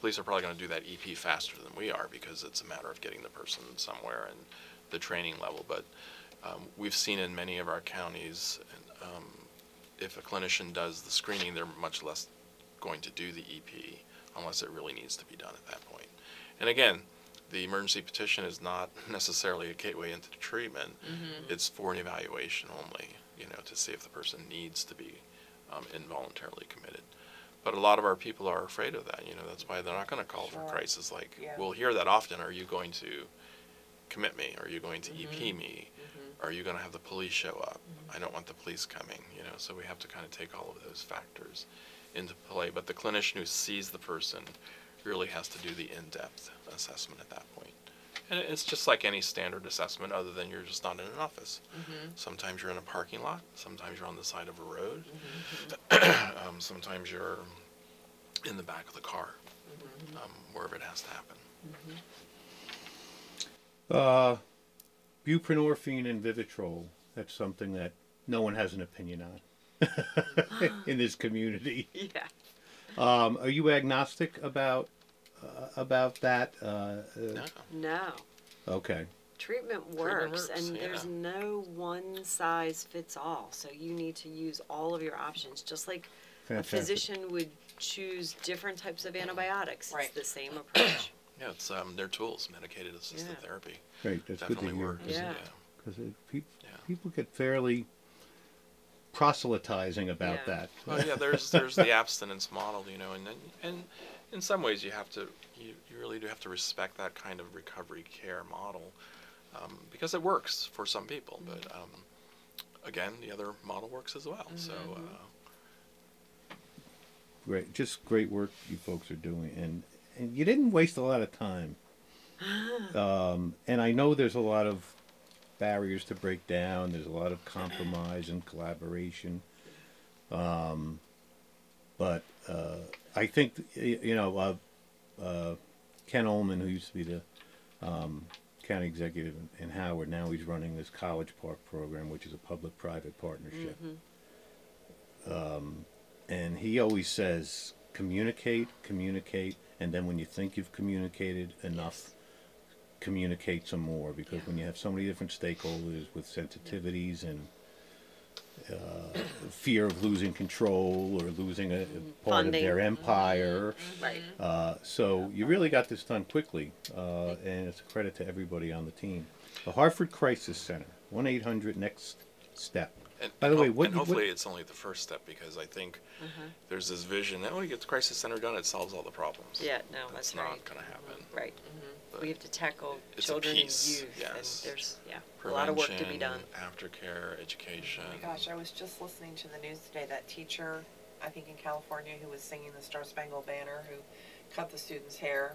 police are probably going to do that EP faster than we are because it's a matter of getting the person somewhere and the training level. But um, we've seen in many of our counties, um, if a clinician does the screening, they're much less going to do the EP unless it really needs to be done at that point. And again, the emergency petition is not [laughs] necessarily a gateway into the treatment. Mm-hmm. It's for an evaluation only, you know, to see if the person needs to be um, involuntarily committed. But a lot of our people are afraid of that. You know, that's why they're not going to call for crisis. Like, Yeah. we'll hear that often. Are you going to commit me? Are you going to EP mm-hmm. me? Mm-hmm. Are you going to have the police show up? I don't want the police coming, you know, so we have to kind of take all of those factors into play. But the clinician who sees the person really has to do the in-depth assessment at that point. And it's just like any standard assessment, other than you're just not in an office. Sometimes you're in a parking lot, sometimes you're on the side of a road, um, sometimes you're in the back of the car, um, wherever it has to happen. Uh, buprenorphine and Vivitrol. That's something that no one has an opinion on [laughs] in this community. [laughs] Yeah. Um, are you agnostic about about that? Uh, uh, No. No. okay. Treatment works, works, and there's no one size fits all. So you need to use all of your options, just like Fantastic. a physician would choose different types of antibiotics. Right. It's the same approach. [coughs] Yeah, it's um, their tools, medicated assisted Yeah. therapy. Great. That's Definitely good to hear. works. Yeah. Because pe- Yeah. people get fairly proselytizing about Yeah. that. Well, yeah, there's there's the [laughs] abstinence model, you know, and then and in some ways you have to you, you really do have to respect that kind of recovery care model um, because it works for some people, but um, again, the other model works as well. So uh, Great, just great work you folks are doing, and and you didn't waste a lot of time. [gasps] Um, and I know there's a lot of barriers to break down. There's a lot of compromise and collaboration. Um, but uh, I think you know uh, uh, Ken Ulman, who used to be the um, county executive in, in Howard, now he's running this College Park program, which is a public-private partnership. And he always says communicate communicate and then when you think you've communicated enough communicate some more because when you have so many different stakeholders with sensitivities and uh, fear of losing control or losing a, a part of their Funding. empire Right. uh, so you really got this done quickly uh, and it's a credit to everybody on the team the Harford crisis center 1-800 next step and, By the and way, what and you- what- hopefully it's only the first step because I think there's this vision that when you get the crisis center done, it solves all the problems. Yeah, no, that's that's not right. going to happen. Right. But We have to tackle it's a children piece, and youth, yes. and there's yeah a lot of work to be Prevention, done. Aftercare, education. Oh my gosh, I was just listening to the news today, that teacher, I think in California, who was singing the Star Spangled Banner, who cut the students' hair.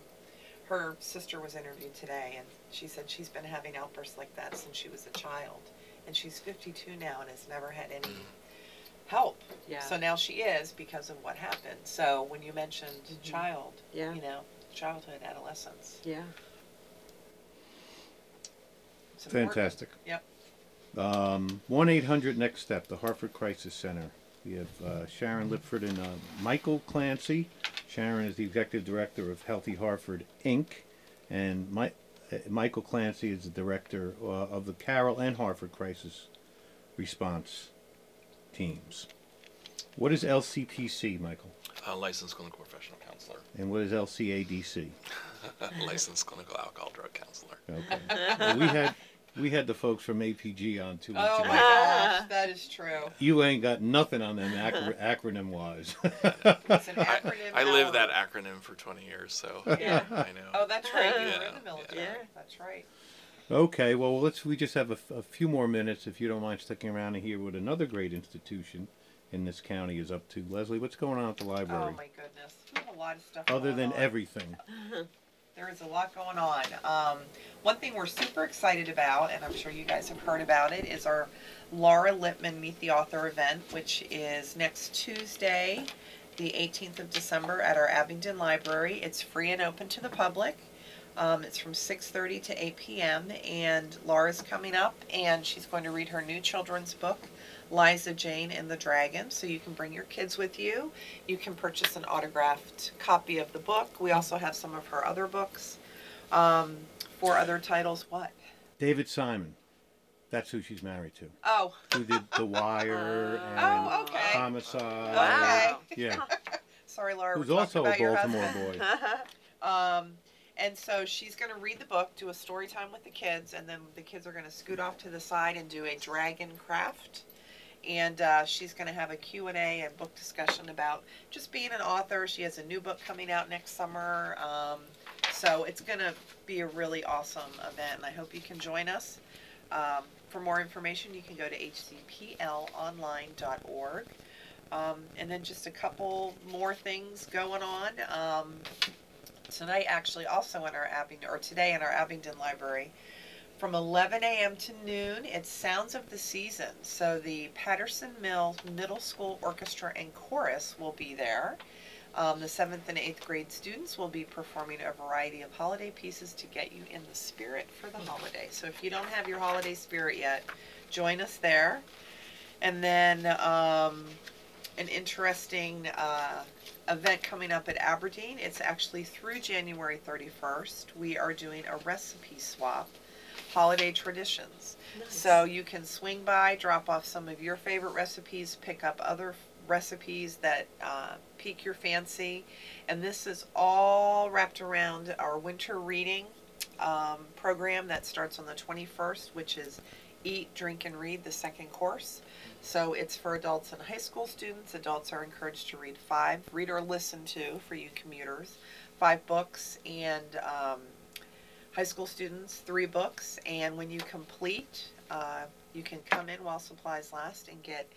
Her sister was interviewed today, and she said she's been having outbursts like that since she was a child. And she's 52 now and has never had any mm. help. Yeah. So now she is because of what happened. So when you mentioned mm-hmm. child, Yeah. you know, childhood, adolescence. Yeah. It's important. Fantastic. Yep. Um, 1 800 Next Step, the Harford Crisis Center. We have uh, Sharon Lipford and uh, Michael Clancy. Sharon is the executive director of Healthy Harford, Inc., and Mi- uh, Michael Clancy is the director uh, of the Carroll and Harford Crisis Response teams. What is LCPC, Michael? Uh, licensed clinical professional counselor, And what is LCADC? [laughs] licensed clinical alcohol drug counselor. Okay. Well, we had we had the folks from APG on two weeks Oh ago. my gosh, that is true. You ain't got nothing on them acro- [laughs] acronym wise. It's an [laughs] I, acronym. I lived now. that acronym for 20 years, so Yeah. I know. Oh, that's right. You were Yeah, in the military. yeah. That's right. okay, well let's we just have a few more minutes if you don't mind sticking around and hear what another great institution in this county is up to. Leslie, what's going on at the library? Oh my goodness, we have a lot of stuff. Other going than on. everything. [laughs] there is a lot going on. Um, one thing we're super excited about, and I'm sure you guys have heard about it, is our Laura Lippman Meet the Author event, which is next Tuesday, the 18th of December, at our Abingdon Library. It's free and open to the public. Um, it's from 6:30 to 8 p.m. and Laura's coming up, and she's going to read her new children's book, Liza Jane and the Dragon. So you can bring your kids with you. You can purchase an autographed copy of the book. We also have some of her other books. Um, four other titles. What? David Simon. That's who she's married to. Oh, Who did The Wire [laughs] and Oh, okay. Homicide. Wow. Yeah. [laughs] sorry, Laura. Who's we're also talking a about your Baltimore husband. boy. [laughs] Um, and so she's going to read the book, do a story time with the kids, and then the kids are going to scoot off to the side and do a dragon craft. And uh, she's going to have a Q&A and book discussion about just being an author. She has a new book coming out next summer. Um, so it's going to be a really awesome event, and I hope you can join us. Um, for more information, you can go to hcplonline.org. Um, and then just a couple more things going on. Um, tonight, actually, also in our Abingdon, or today in our Abingdon Library, from 11 a.m. to noon, it's Sounds of the Season. So the Patterson Mill Middle School Orchestra and Chorus will be there. Um, the seventh and eighth grade students will be performing a variety of holiday pieces to get you in the spirit for the holiday. So if you don't have your holiday spirit yet, join us there. And then um, an interesting uh, event coming up at Aberdeen. It's actually through January 31st. We are doing a recipe swap, holiday traditions. Nice. So you can swing by, drop off some of your favorite recipes, pick up other recipes that uh, pique your fancy. And this is all wrapped around our winter reading um, program that starts on the 21st, which is Eat, Drink, and Read, the second course. So it's for adults and high school students. Adults are encouraged to read five, read or listen to, for you commuters, five books, and um, high school students, three books. And when you complete, uh, you can come in while supplies last and get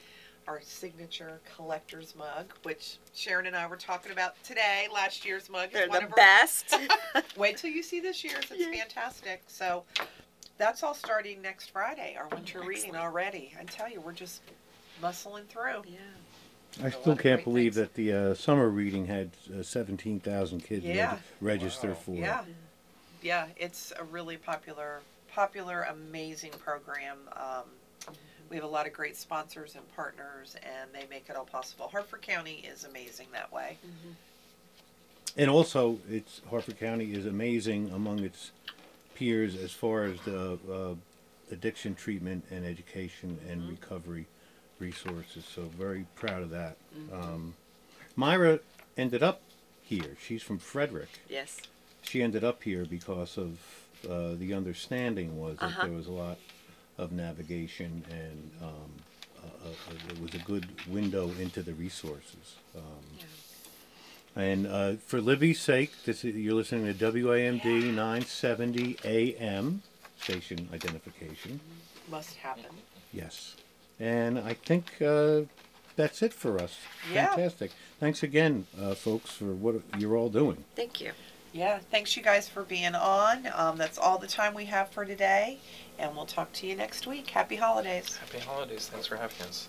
our signature collector's mug, which Sharon and I were talking about today. Last year's mug is They're one the of our best. [laughs] Wait till you see this year's. It's Yeah. fantastic. So that's all starting next Friday, our winter reading already. I tell you, we're just muscling through. yeah. I A still can't believe things. that the uh, summer reading had uh, 17,000 kids reg- Yeah. register Wow. for. Yeah. Yeah, it's a really popular, popular, amazing program. Um, we have a lot of great sponsors and partners, and they make it all possible. Harford County is amazing that way. And also, it's Harford County is amazing among its peers as far as the uh, addiction treatment and education and recovery resources. So very proud of that. Um, Myra ended up here. She's from Frederick. Yes. She ended up here because of uh, the understanding was that Uh-huh. there was a lot of navigation and um, uh, uh, it was a good window into the resources. Um, and uh, for Libby's sake, this is, you're listening to WAMD 970 AM station identification. Must happen. Yes. And I think uh, that's it for us. Yeah. Fantastic. Thanks again, uh, folks, for what you're all doing. Thank you. Yeah, thanks you guys for being on. Um, that's all the time we have for today, and we'll talk to you next week. Happy holidays. Happy holidays. Thanks for having us.